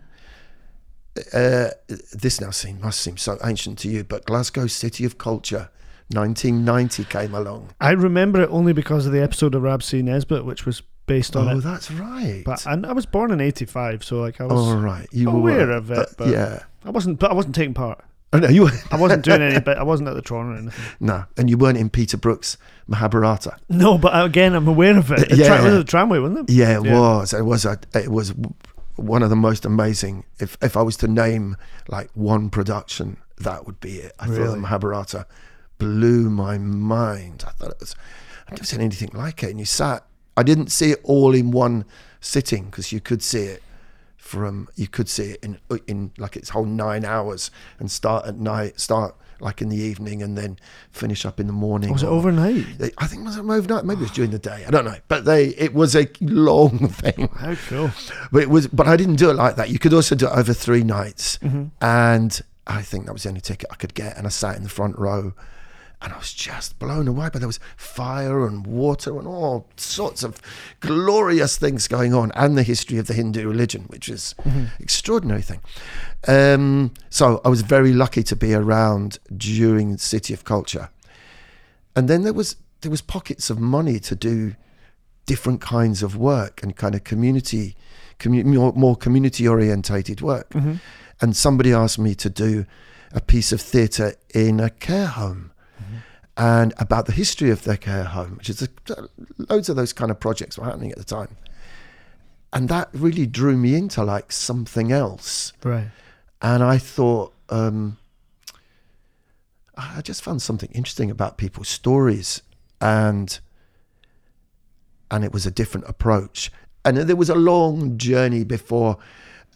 S2: uh, this now seem must seem so ancient to you, but Glasgow City of Culture, 1990 came along.
S1: I remember it only because of the episode of Rab C. Nesbitt, which was based on
S2: Oh,
S1: it.
S2: that's right.
S1: But and I was born in '85, so like I was,
S2: All right, you
S1: aware
S2: were aware
S1: of it, but-
S2: yeah.
S1: I wasn't, but I wasn't taking part.
S2: Oh, no, you
S1: I wasn't doing any, but I wasn't at the Tron or anything.
S2: no, and you weren't in Peter Brook's Mahabharata.
S1: No, but again, I'm aware of it. The
S2: Yeah.
S1: tra- it was a tramway, wasn't it?
S2: Yeah, it
S1: Yeah.
S2: was. It was. A, it was one of the most amazing. If if I was to name like one production, that would be it. I thought
S1: Really?
S2: the Mahabharata blew my mind. I thought it was. I've never seen anything like it. And you sat. I didn't see it all in one sitting because you could see it from. You could see it in in like its whole nine hours and start at night, start like in the evening, and then finish up in the morning.
S1: Was it overnight?
S2: I think it was overnight. Maybe it was during the day. I don't know. But they, it was a long thing.
S1: How cool!
S2: But it was. But I didn't do it like that. You could also do it over three nights,
S1: Mm-hmm.
S2: and I think that was the only ticket I could get. And I sat in the front row, and I was just blown away. But there was fire and water and all sorts of glorious things going on, and the history of the Hindu religion, which is extraordinary thing. Um, so I was very lucky to be around during City of Culture, and then there was there was pockets of money to do different kinds of work and kind of community, commu- more, more community orientated work.
S1: Mm-hmm.
S2: And somebody asked me to do a piece of theatre in a care home and about the history of their care home, which is a, loads of those kind of projects were happening at the time. And that really drew me into like something else.
S1: Right.
S2: And I thought, um, I just found something interesting about people's stories, and and it was a different approach. And there was a long journey before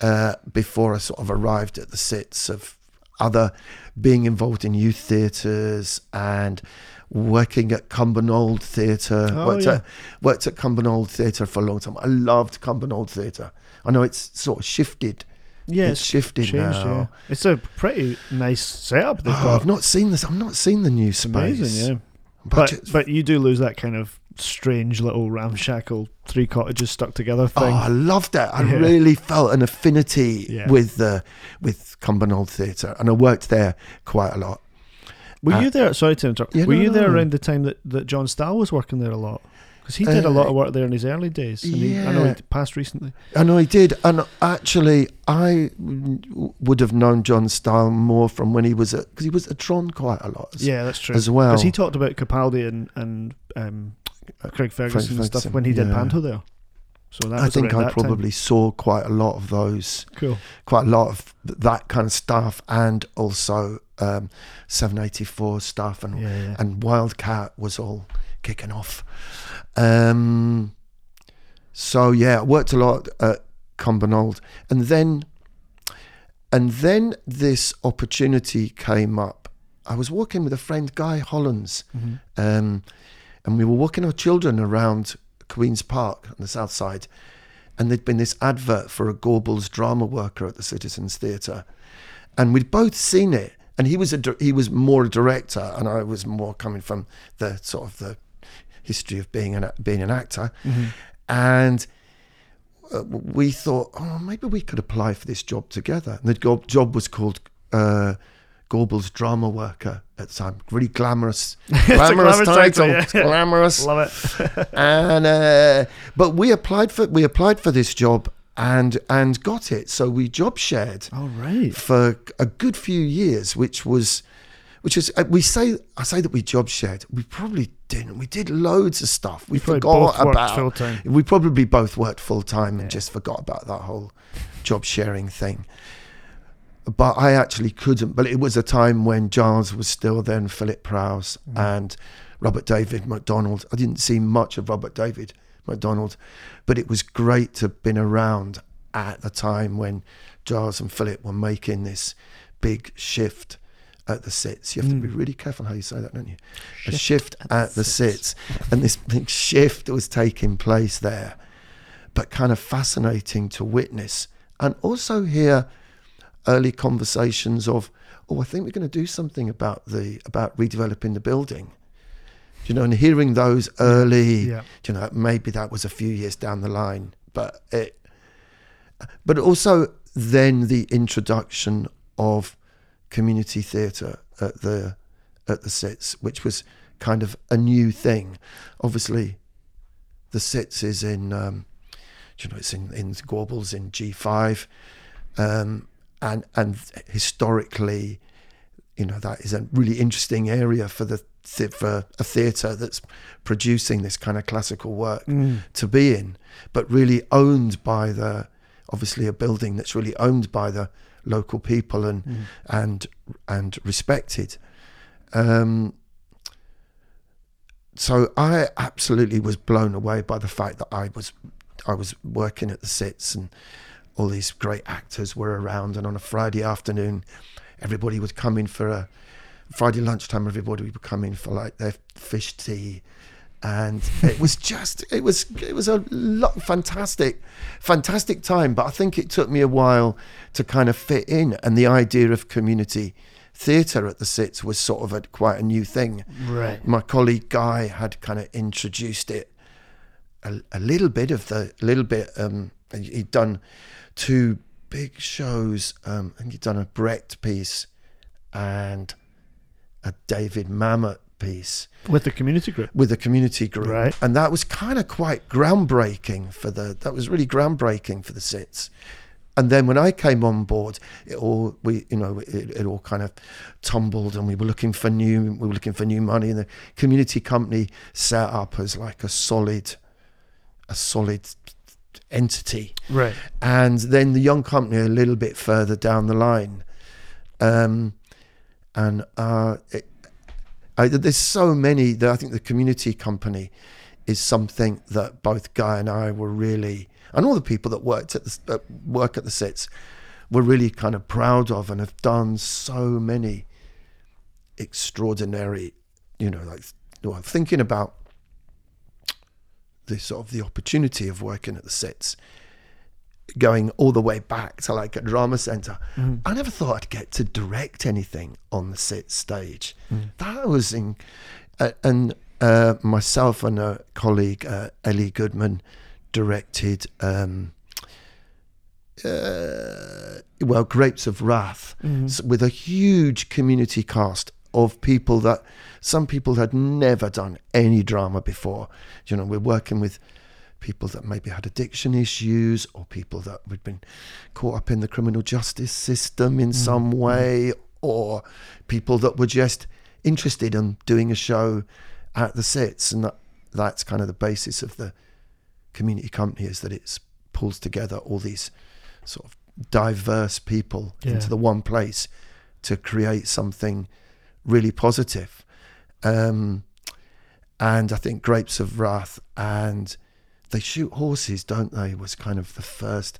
S2: uh, before I sort of arrived at the Citz of other being involved in youth theatres and working at Cumbernauld Theatre.
S1: Oh,
S2: worked,
S1: yeah.
S2: at, worked at Cumbernauld Theatre for a long time. I loved Cumbernauld Theatre. I know it's sort of shifted.
S1: Yeah,
S2: it's shifted
S1: changed.
S2: now.
S1: Yeah, it's a pretty nice setup
S2: Oh. I've not seen this. I've not seen the new space.
S1: Amazing, yeah. But
S2: Budget-
S1: but you do lose that kind of strange little ramshackle three cottages stuck together
S2: oh,
S1: thing.
S2: I loved it. I
S1: Yeah.
S2: really felt an affinity
S1: Yeah.
S2: with the with Cumbernauld Theatre, and I worked there quite a lot.
S1: Were
S2: uh,
S1: you there? Sorry to interrupt.
S2: Yeah,
S1: Were
S2: no,
S1: you there
S2: no.
S1: around the time that, that John Stahl was working there a lot? Because he did a lot
S2: Uh,
S1: of work there in his early days. And he, I know he passed recently.
S2: I know he did, and actually, I would have known John Stahl more from when he was at because he was at Tron quite a lot. as-
S1: Yeah, that's true.
S2: as well.
S1: Because he talked about Capaldi and and um, Craig Ferguson and stuff when he did
S2: yeah.
S1: Panto there. So that
S2: I think I
S1: that time.
S2: probably saw quite a lot of those.
S1: cool.
S2: quite a lot of that kind of stuff and also um, 784 stuff and
S1: Yeah, yeah.
S2: and Wildcat was all kicking off. Um, so yeah, I worked a lot at Cumbernauld, and then and then this opportunity came up. I was walking with a friend, Guy Hollands,
S1: Mhm.
S2: um, and we were walking our children around Queen's Park on the south side, and there'd been this advert for a Gorbals drama worker at the Citizens Theatre, and we'd both seen it. And he was a he was more a director, and I was more coming from the sort of the history of being an being an actor,
S1: Mhm.
S2: and uh, we thought, oh, maybe we could apply for this job together. And the job, job was called uh, Gorbals drama worker at the time. Really glamorous,
S1: a
S2: glamorous
S1: glamorous
S2: title,
S1: title, yeah.
S2: glamorous.
S1: Love it.
S2: and uh, but we applied for we applied for this job and and got it. So we job shared
S1: All right.
S2: for a good few years, which was, which is uh, we say I say that we job shared. We probably didn't. We did loads of stuff. We
S1: You
S2: forgot about. We probably both worked full time and
S1: Yeah.
S2: just forgot about that whole job sharing thing. But I actually couldn't. But it was a time when Giles was still then Philip Prowse
S1: Mm.
S2: and Robert David MacDonald. I didn't see much of Robert David MacDonald, but it was great to have been around at the time when Giles and Philip were making this big shift at the Citz. You have to be
S1: Mm.
S2: really careful how you say that, don't you? a
S1: Shift
S2: shift at, the Citz. and this big shift was taking place there, but kind of fascinating to witness and also hear early conversations of, oh, I think we're going to do something about the about redeveloping the building. You know, and hearing those early,
S1: Yeah.
S2: you know, maybe that was a few years down the line, but it, but also then the introduction of community theatre at the at the Citz, which was kind of a new thing. Obviously, the Citz is in, um, you know, it's in in Gorbals in G five, um, and and historically, you know, that is a really interesting area for the th- for a theatre that's producing this kind of classical work
S1: Mm.
S2: to be in, but really owned by the obviously a building that's really owned by the local people and
S1: Mm.
S2: and and respected. Um, so I absolutely was blown away by the fact that I was I was working at the Citz and all these great actors were around and on a Friday afternoon everybody would come in for a Friday lunchtime everybody would come in for like their fish tea. And it was just it was it was a lot fantastic fantastic time. But I think it took me a while to kind of fit in and the idea of community theatre at the Citz was sort of a quite a new thing.
S1: Right.
S2: my colleague Guy had kind of introduced it a, a little bit of the a little bit um he- he'd done two big shows um I think he'd done a Brecht piece and a David Mamet piece
S1: With the community group.
S2: with a community group
S1: Right.
S2: and that was kind of quite groundbreaking for the that was really groundbreaking for the Citz and then when I came on board, it all we you know it, it all kind of tumbled, and we were looking for new we were looking for new money, and the community company set up as like a solid, a solid entity,
S1: Right.
S2: and then the young company a little bit further down the line, um, and uh, it, I, there's so many that I think the community company is something that both Guy and I were really, and all the people that worked at the uh, work at the Citz, were really kind of proud of and have done so many extraordinary, you know, like well, thinking about the sort of the opportunity of working at the Citz, going all the way back to like a drama center.
S1: Mhm.
S2: I never thought I'd get to direct anything on the sit stage.
S1: Mm.
S2: That was in, uh, and uh, myself and a colleague, uh, Ellie Goodman, directed. Um, uh, well, Grapes of Wrath, s- with a huge community cast of people that some people had never done any drama before. You know, we're working with people that maybe had addiction issues or people that had been caught up in the criminal justice system in mm, some mm. way or people that were just interested in doing a show at the Citz and that, that's kind of the basis of the community company is that it pulls together all these sort of diverse people
S1: Yeah.
S2: into the one place to create something really positive. Um, and I think Grapes of Wrath and They Shoot Horses, don't they, was kind of the first.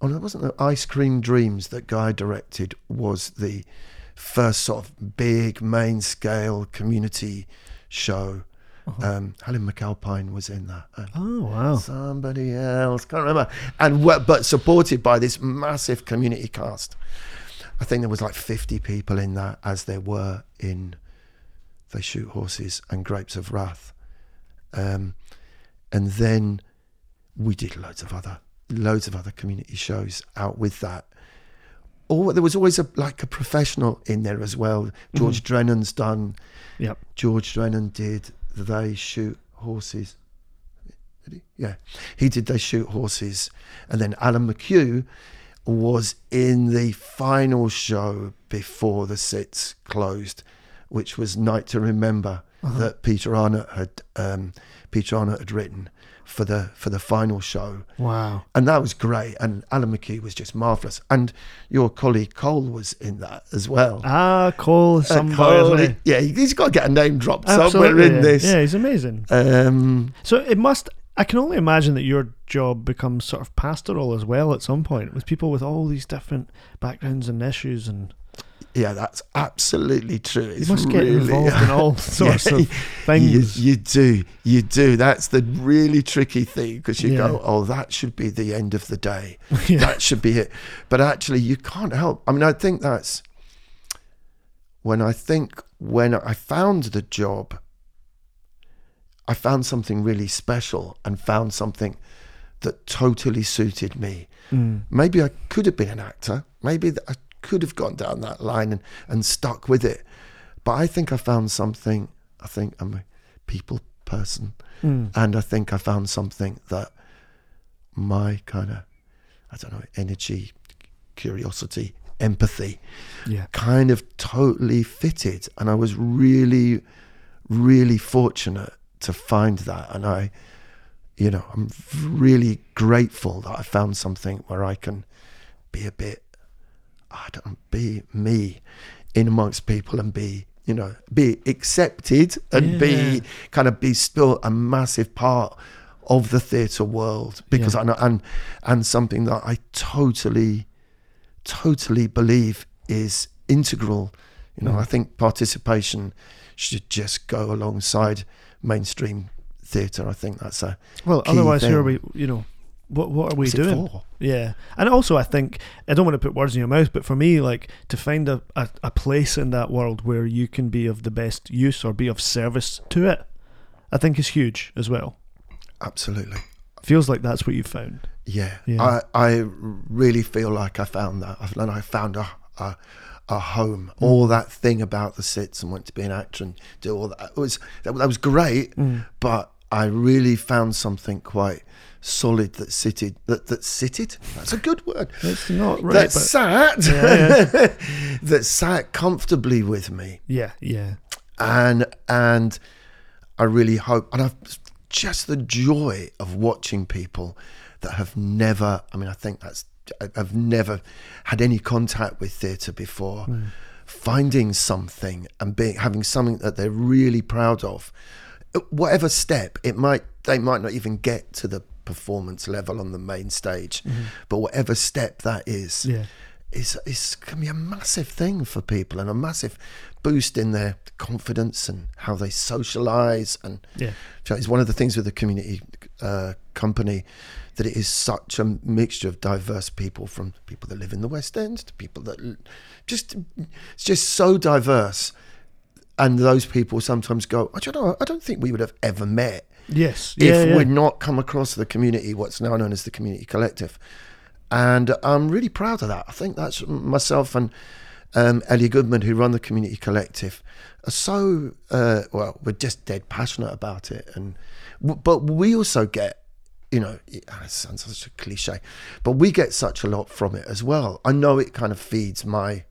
S2: Oh, no, it wasn't the Ice Cream Dreams that Guy directed, was the first sort of big main scale community show.
S1: Uh-huh.
S2: Um, Helen McAlpine was in that.
S1: Oh wow.
S2: Somebody else, can't remember. And but supported by this massive community cast. I think there was like 50 people in that, as there were in They Shoot Horses and Grapes of Wrath. Um, and then we did loads of other, loads of other community shows out with that. Or there was always a like a professional in there as well. George Drennan's done.
S1: Yep.
S2: George Drennan did They Shoot Horses. Did he? Yeah, he did They Shoot Horses, and then Alan McHugh was in the final show before the Citz closed, which was Night to Remember that Peter Arnott had um, Peter Arnott had written for the for the final show,
S1: Wow.
S2: and that was great. And Alan McHugh was just marvelous, and your colleague Cole was in that as well.
S1: Ah, Cole,
S2: Uh,
S1: somebody.
S2: Cole, yeah, he's got to get a name dropped somewhere in
S1: yeah.
S2: this.
S1: Yeah, he's amazing.
S2: Um,
S1: So it must. I can only imagine that your job becomes sort of pastoral as well at some point, with people with all these different backgrounds and issues and
S2: yeah, that's absolutely true. It's
S1: You must get
S2: really,
S1: involved in all sorts
S2: Yeah,
S1: of
S2: You,
S1: things.
S2: you do, you do. That's the really tricky thing because you
S1: Yeah.
S2: go, oh, that should be the end of the day.
S1: yeah.
S2: That should be it. But actually, you can't help. I mean, I think that's when I think when I found the job, I found something really special and found something that totally suited me.
S1: Mm.
S2: Maybe I could have been an actor. Maybe I could have gone down that line and, and stuck with it. But I think I found something. I think I'm a people person.
S1: Mm.
S2: And I think I found something that my kind of, I don't know, energy, curiosity, empathy
S1: Yeah.
S2: kind of totally fitted. And I was really, really fortunate to find that. And I, you know, I'm really grateful that I found something where I can be a bit, I don't be me in amongst people and be, you know, be accepted and
S1: Yeah.
S2: be kind of be still a massive part of the theatre world because
S1: Yeah.
S2: I know and and something that I totally totally believe is integral. You know,
S1: Mm.
S2: I think participation should just go alongside mainstream theatre. I think that's a
S1: Well, otherwise, who are we? You know, what what are we
S2: what's
S1: doing? Yeah, and also I think I don't want to put words in your mouth, but for me, like to find a, a, a place in that world where you can be of the best use or be of service to it, I think is huge as well.
S2: Absolutely.
S1: Feels like that's what you've found.
S2: Yeah,
S1: Yeah.
S2: I I really feel like I found that, and I found a a, a home.
S1: Mm.
S2: All that thing about the Citz and went to be an actor and do all that it was that, was great,
S1: Mm.
S2: but I really found something quite solid that sitted that that sitted. That's a good word.
S1: It's not right,
S2: that sat
S1: Yeah,
S2: that sat comfortably with me,
S1: yeah, yeah,
S2: and and I really hope, and I've just the joy of watching people that have never. I mean, I think that's I've never had any contact with theatre before. Finding something and being having something that they're really proud of, whatever step it might, they might not even get to the performance level on the main stage, but whatever step that is,
S1: yeah.
S2: is is can be a massive thing for people and a massive boost in their confidence and how they socialize and
S1: Yeah.
S2: it's one of the things with the community uh, company that it is such a mixture of diverse people from people that live in the West End to people that just it's just so diverse and those people sometimes go I don't know I don't think we would have ever met
S1: Yes.
S2: if
S1: yeah, yeah.
S2: we'd not come across the community, what's now known as the community collective. And I'm really proud of that. I think that's myself and um, Ellie Goodman, who run the community collective, are so uh, well. We're just dead passionate about it, and but we also get, you know, it ah, sounds such a cliche, but we get such a lot from it as well. I know it kind of feeds my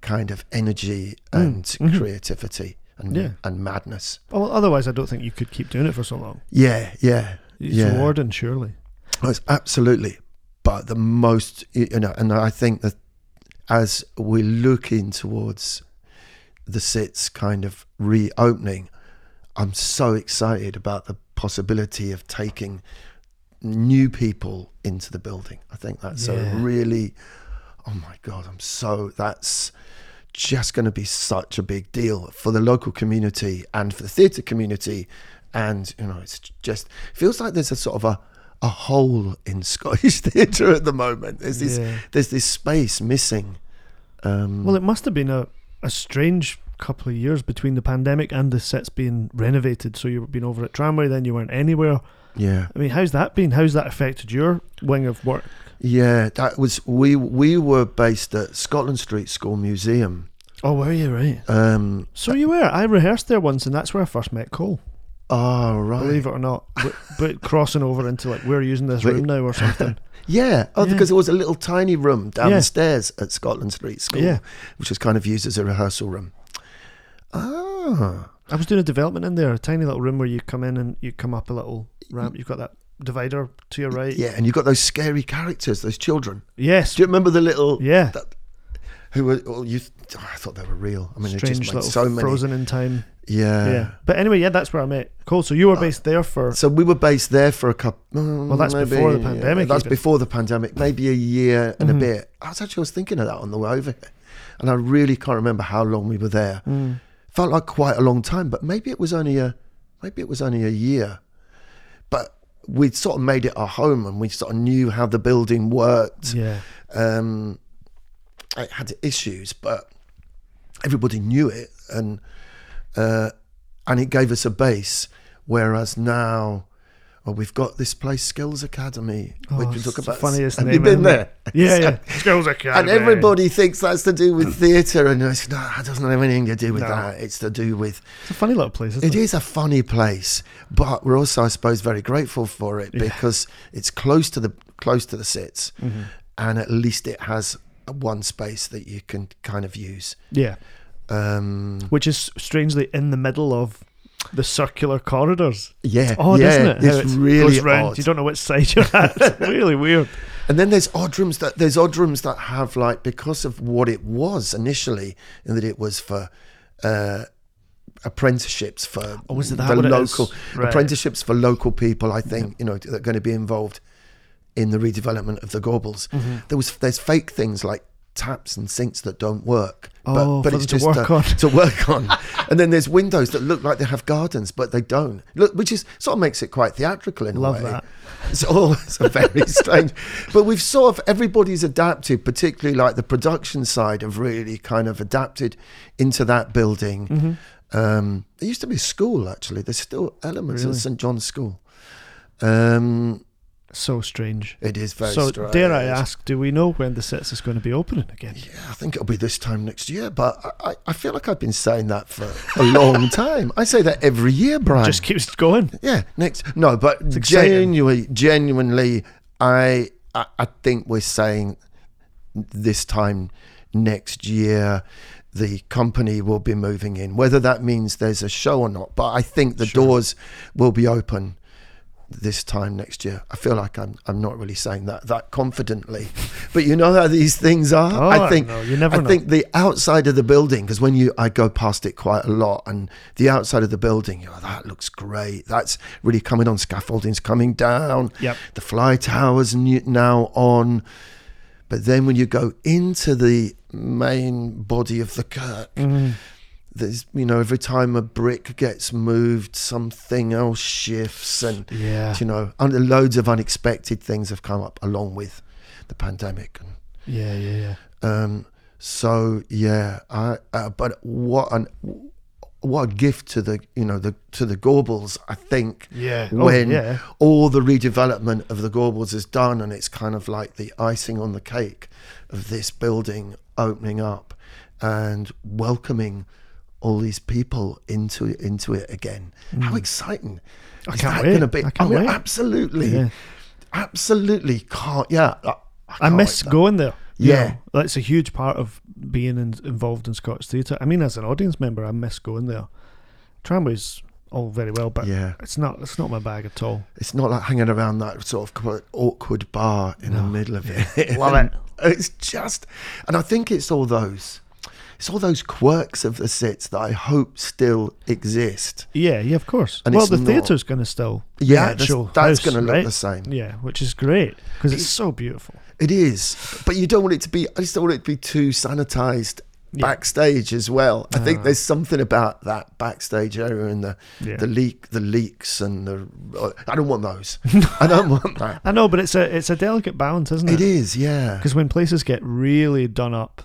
S2: kind of energy and creativity and
S1: Yeah.
S2: and madness.
S1: Well, otherwise, I don't think you could keep doing it for so long.
S2: Yeah, yeah,
S1: It's
S2: yeah.
S1: rewarding, surely.
S2: Oh, it's absolutely. But the most, you know, and I think that as we're looking towards the Citz kind of reopening, I'm so excited about the possibility of taking new people into the building. I think that's
S1: Yeah.
S2: a really, oh my God, I'm so, that's just going to be such a big deal for the local community and for the theatre community. And, you know, it's just, feels like there's a sort of a, a hole in Scottish theatre at the moment. There's this,
S1: Yeah.
S2: there's this space missing. Um,
S1: Well, it must have been a, a strange couple of years between the pandemic and the Citz being renovated. So you've been over at Tramway, then you weren't anywhere.
S2: Yeah.
S1: I mean, how's that been? How's that affected your wing of work?
S2: Yeah, that was we we were based at Scotland Street School Museum.
S1: Oh, were you right?
S2: Um,
S1: So you were. I rehearsed there once, and that's where I first met Cole.
S2: oh right,
S1: Believe it or not, but, but crossing over into like we're using this room now or something.
S2: yeah. Oh,
S1: Yeah.
S2: because it was a little tiny room downstairs at Scotland Street School,
S1: Yeah.
S2: which was kind of used as a rehearsal room. Ah,
S1: I was doing a development in there, a tiny little room where you come in and you come up a little ramp. You've got that divider to your right.
S2: yeah, and you've got those scary characters, those children.
S1: Yes.
S2: Do you remember the little
S1: Yeah.
S2: who were? Well, you, oh, I thought they were real. I mean,
S1: Strange
S2: just
S1: little
S2: so many.
S1: frozen in time.
S2: Yeah.
S1: yeah. But anyway, yeah, that's where I met Cole. So you were based there for.
S2: So we were based there for a couple.
S1: Well, that's before the pandemic
S2: That's
S1: even.
S2: before the pandemic, maybe a year and
S1: Mhm.
S2: a bit. I was actually I was thinking of that on the way over here. and I really can't remember how long we were there.
S1: Mm.
S2: Felt like quite a long time, but maybe it was only a maybe it was only a year. But we'd sort of made it our home, and we sort of knew how the building worked.
S1: Yeah.
S2: Um, it had issues, but everybody knew it, and uh, and it gave us a base. Whereas now, well, we've got this place, Skills Academy,
S1: Oh,
S2: which we
S1: it's
S2: talk
S1: the
S2: about.
S1: funniest
S2: Have
S1: name
S2: you been there?
S1: Yeah, yeah. Skills Academy.
S2: And everybody thinks that's to do with theatre, and it's, no, it doesn't have anything to do with
S1: No.
S2: that. It's to do with
S1: It's a funny little place, isn't
S2: it
S1: it?
S2: is a funny place, but we're also, I suppose, very grateful for it
S1: Yeah.
S2: because it's close to the close to the Citz,
S1: Mm-hmm.
S2: and at least it has one space that you can kind of use.
S1: Yeah.
S2: Um,
S1: Which is strangely in the middle of the circular corridors.
S2: yeah,
S1: Odd,
S2: yeah,
S1: isn't it? How
S2: It's really
S1: goes round.
S2: odd.
S1: You don't know which side you're at. It's really weird.
S2: And then there's odd rooms that there's odd rooms that have like because of what it was initially, in that it was for. Uh, apprenticeships for
S1: Oh, is it that
S2: the local?
S1: Right.
S2: apprenticeships for local people i think you know that are going to be involved in the redevelopment of the Gorbals.
S1: Mm-hmm.
S2: There was there's fake things like taps and sinks that don't work,
S1: Oh, for them to work
S2: uh,
S1: on.
S2: to work on. and then there's windows that look like they have gardens, but they don't. Look, which is sort of makes it quite theatrical in
S1: Love
S2: a way.
S1: that.
S2: It's all it's a very strange, but we've sort of everybody's adapted, particularly like the production side have really kind of adapted into that building.
S1: Mm-hmm.
S2: Um, there used to be a school actually. There's still elements
S1: Really?
S2: of St John's School. Um,
S1: So strange.
S2: it is very
S1: so,
S2: strange.
S1: dare I ask, do we know when the Citz is going to be opening again?
S2: Yeah, I think it'll be this time next year, but I, I- feel like I've been saying that for a long time. I say that every year, Brian.
S1: Just keeps going.
S2: yeah, next. No, but genuinely, genuinely, I, I I think we're saying this time next year the company will be moving in. Whether that means there's a show or not, but I think the
S1: Sure.
S2: doors will be open this time next year. I feel like I'm I'm not really saying that that confidently, but you know how these things are.
S1: Oh,
S2: I think
S1: you never
S2: I
S1: know.
S2: think the outside of the building, because when you I go past it quite a lot, and the outside of the building, you know, that looks great. That's really coming on. Scaffolding's coming down.
S1: Yep.
S2: The fly towers now on. But then when you go into the main body of the kirk,
S1: Mm.
S2: There's you know every time a brick gets moved, something else shifts, and
S1: Yeah.
S2: you know, and loads of unexpected things have come up along with the pandemic and
S1: Yeah, yeah, yeah.
S2: um, so yeah, I, uh, but what an what a gift to the you know the to the Gorbals. I think
S1: Yeah. Oh,
S2: when
S1: yeah.
S2: all the redevelopment of the Gorbals is done, and it's kind of like the icing on the cake of this building opening up and welcoming all these people into into it again. How exciting!
S1: Mm. I
S2: is
S1: can't
S2: that
S1: wait.
S2: going to be?
S1: I can't
S2: mean,
S1: wait.
S2: absolutely,
S1: Yeah.
S2: absolutely can't. Yeah, I,
S1: I
S2: can't
S1: miss going there. you
S2: Yeah.
S1: know. that's a huge part of being in, involved in Scottish theatre. I mean, as an audience member, I miss going there. Tramway's all very well, but
S2: Yeah.
S1: it's not. It's not my bag at all.
S2: It's not like hanging around that sort of awkward bar in the middle of it.
S1: Love it.
S2: It's just, and I think it's all those, it's all those quirks of the Citz that I hope still exist.
S1: Yeah, yeah, of course.
S2: And
S1: well, the
S2: not-
S1: theatre's going to still
S2: Yeah, that's,
S1: actual
S2: that's going to look
S1: right?
S2: the same.
S1: Yeah, which is great because it's so beautiful.
S2: It is, but you don't want it to be. I just don't want it to be too sanitized
S1: Yeah.
S2: backstage as well. I think
S1: Ah.
S2: there's something about that backstage area and the
S1: Yeah.
S2: the leak, the leaks, and the. I don't want those. I don't want that.
S1: I know, but it's a it's a delicate balance, isn't
S2: It
S1: it?
S2: is, yeah.
S1: Because when places get really done up,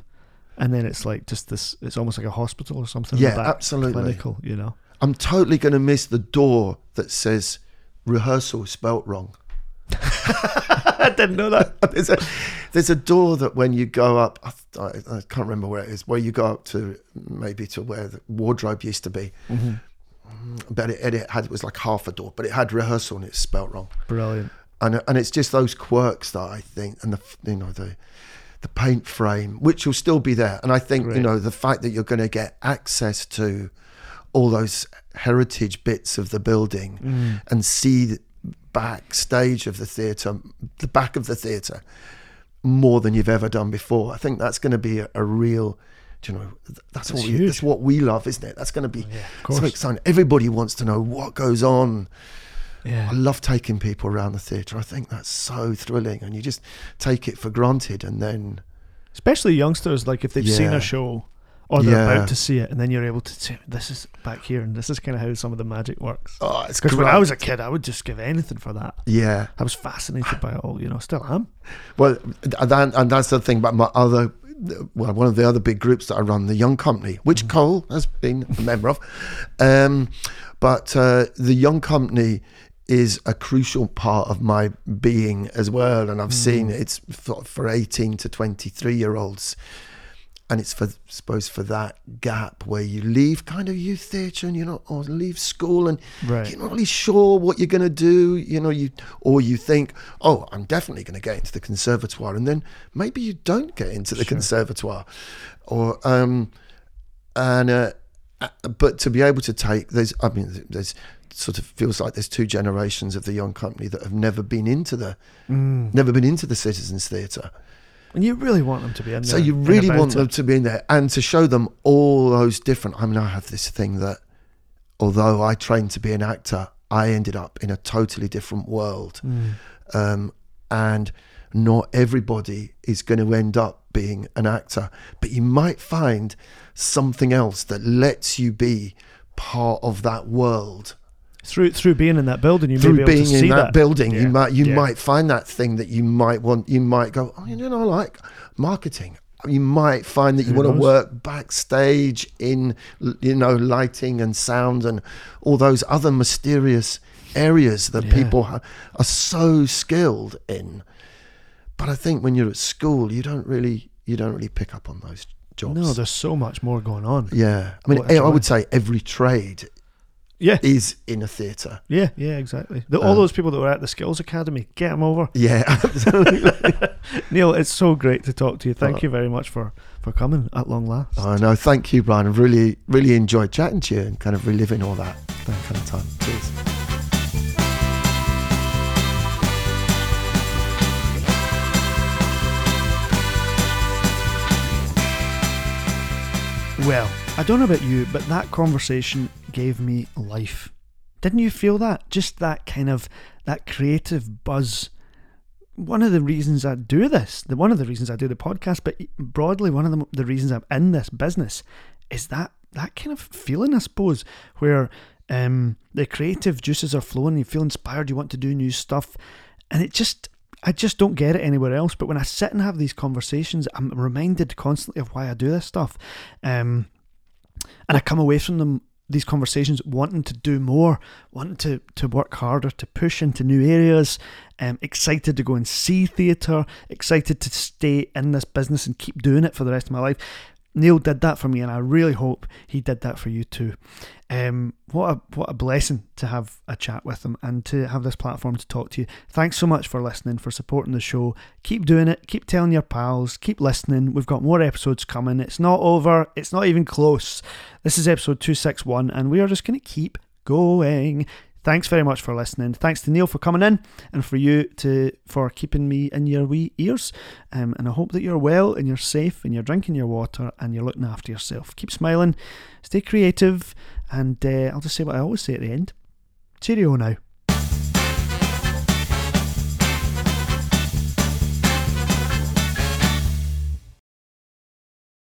S1: and then it's like just this, it's almost like a hospital or something.
S2: Yeah, absolutely.
S1: Clinical, you know.
S2: I'm totally going to miss the door that says rehearsal spelt wrong.
S1: I didn't know that.
S2: there's a there's a door that when you go up, I, I, I can't remember where it is, where you go up to maybe to where the wardrobe used to be.
S1: Mm-hmm.
S2: But it, it had it was like half a door, but it had rehearsal and it's spelt wrong.
S1: Brilliant.
S2: And and it's just those quirks that I think, and the you know the the paint frame, which will still be there. And I think you know the fact that you're going to get access to all those heritage bits of the building
S1: Mm.
S2: and see the backstage of the theatre, the back of the theatre, more than you've ever done before. I think that's going to be a, a real. Do you know that's,
S1: That's
S2: what we,
S1: huge.
S2: that's what we love, isn't it? That's going to be
S1: Yeah, of
S2: so exciting. Everybody wants to know what goes on.
S1: Yeah.
S2: I love taking people around the theatre. I think that's so thrilling, and you just take it for granted, and then
S1: Especially youngsters, like if they've seen a show or they're
S2: Yeah.
S1: about to see it, and then you're able to say, "This is back here," and this is kind of how some of the magic works.
S2: Oh, it's
S1: Because when. I was a kid, I would just give anything for that.
S2: yeah.
S1: I was fascinated by it all. You know, still am.
S2: Well, and, that, and that's the thing about my other, well, one of the other big groups that I run, the Young Company, which Cole has been a member of. Um, but uh, the Young Company is a crucial part of my being as well. And I've seen it's for, for 18 to 23 year olds. And it's for, suppose, for that gap where you leave kind of youth theatre and you're not, or leave school and
S1: Right.
S2: you're not really sure what you're going to do, you know, you or you think, oh, I'm definitely going to get into the conservatoire, and then maybe you don't get into the
S1: Sure.
S2: conservatoire, or um, and uh, uh, but to be able to take there's, I mean, there's sort of feels like there's two generations of the young company that have never been into the
S1: Mm.
S2: never been into the citizens theatre.
S1: And you really want them to be in there.
S2: So you really want
S1: it.
S2: them to be in there and to show them all those different. I mean, I have this thing that although I trained to be an actor, I ended up in a totally different world.
S1: Mm.
S2: Um, and not everybody is going to end up being an actor, but you might find something else that lets you be part of that world
S1: Through through being in that building, you may be
S2: through
S1: able
S2: being
S1: to
S2: in
S1: see
S2: that, building
S1: Yeah.
S2: you might you
S1: Yeah.
S2: might find that thing that you might want you might go oh you know I like marketing you might find that you
S1: Who
S2: want to work backstage in you know lighting and sound and all those other mysterious areas that
S1: Yeah.
S2: people ha- are so skilled in but I think when you're at school you don't really you don't really pick up on those jobs
S1: No, there's so much more going on.
S2: yeah I mean
S1: What a
S2: I would say every trade
S1: Yeah,
S2: is in a theatre
S1: yeah, yeah, exactly. The, all
S2: Um,
S1: those people that were at the Skills Academy, get them over.
S2: yeah absolutely
S1: Neil, it's so great to talk to you. Thank
S2: Oh.
S1: you very much for for coming at long last.
S2: I know. thank you, Brian. I've really, really enjoyed chatting to you and kind of reliving all that that kind of time. Cheers.
S1: Well, I don't know about you, but that conversation gave me life. Didn't you feel that? Just that kind of that creative buzz. One of the reasons I do this, the one of the reasons I do the podcast, but broadly one of the, the reasons I'm in this business is that that kind of feeling, I suppose, where um, the creative juices are flowing, you feel inspired, you want to do new stuff, and it just I just don't get it anywhere else. But when I sit and have these conversations, I'm reminded constantly of why I do this stuff. Um, and I come away from them, these conversations, wanting to do more, wanting to, to work harder, to push into new areas, um, excited to go and see theatre, excited to stay in this business and keep doing it for the rest of my life. Neil did that for me, and I really hope he did that for you too. Um, what a what a blessing to have a chat with him and to have this platform to talk to you. Thanks so much for listening, for supporting the show. Keep doing it. Keep telling your pals. Keep listening. We've got more episodes coming. It's not over. It's not even close. This is episode two six one, and we are just going to keep going. Thanks very much for listening. Thanks to Neil for coming in and for you to for keeping me in your wee ears. Um, and I hope that you're well and you're safe and you're drinking your water and you're looking after yourself. Keep smiling, stay creative, and uh, I'll just say what I always say at the end. Cheerio now.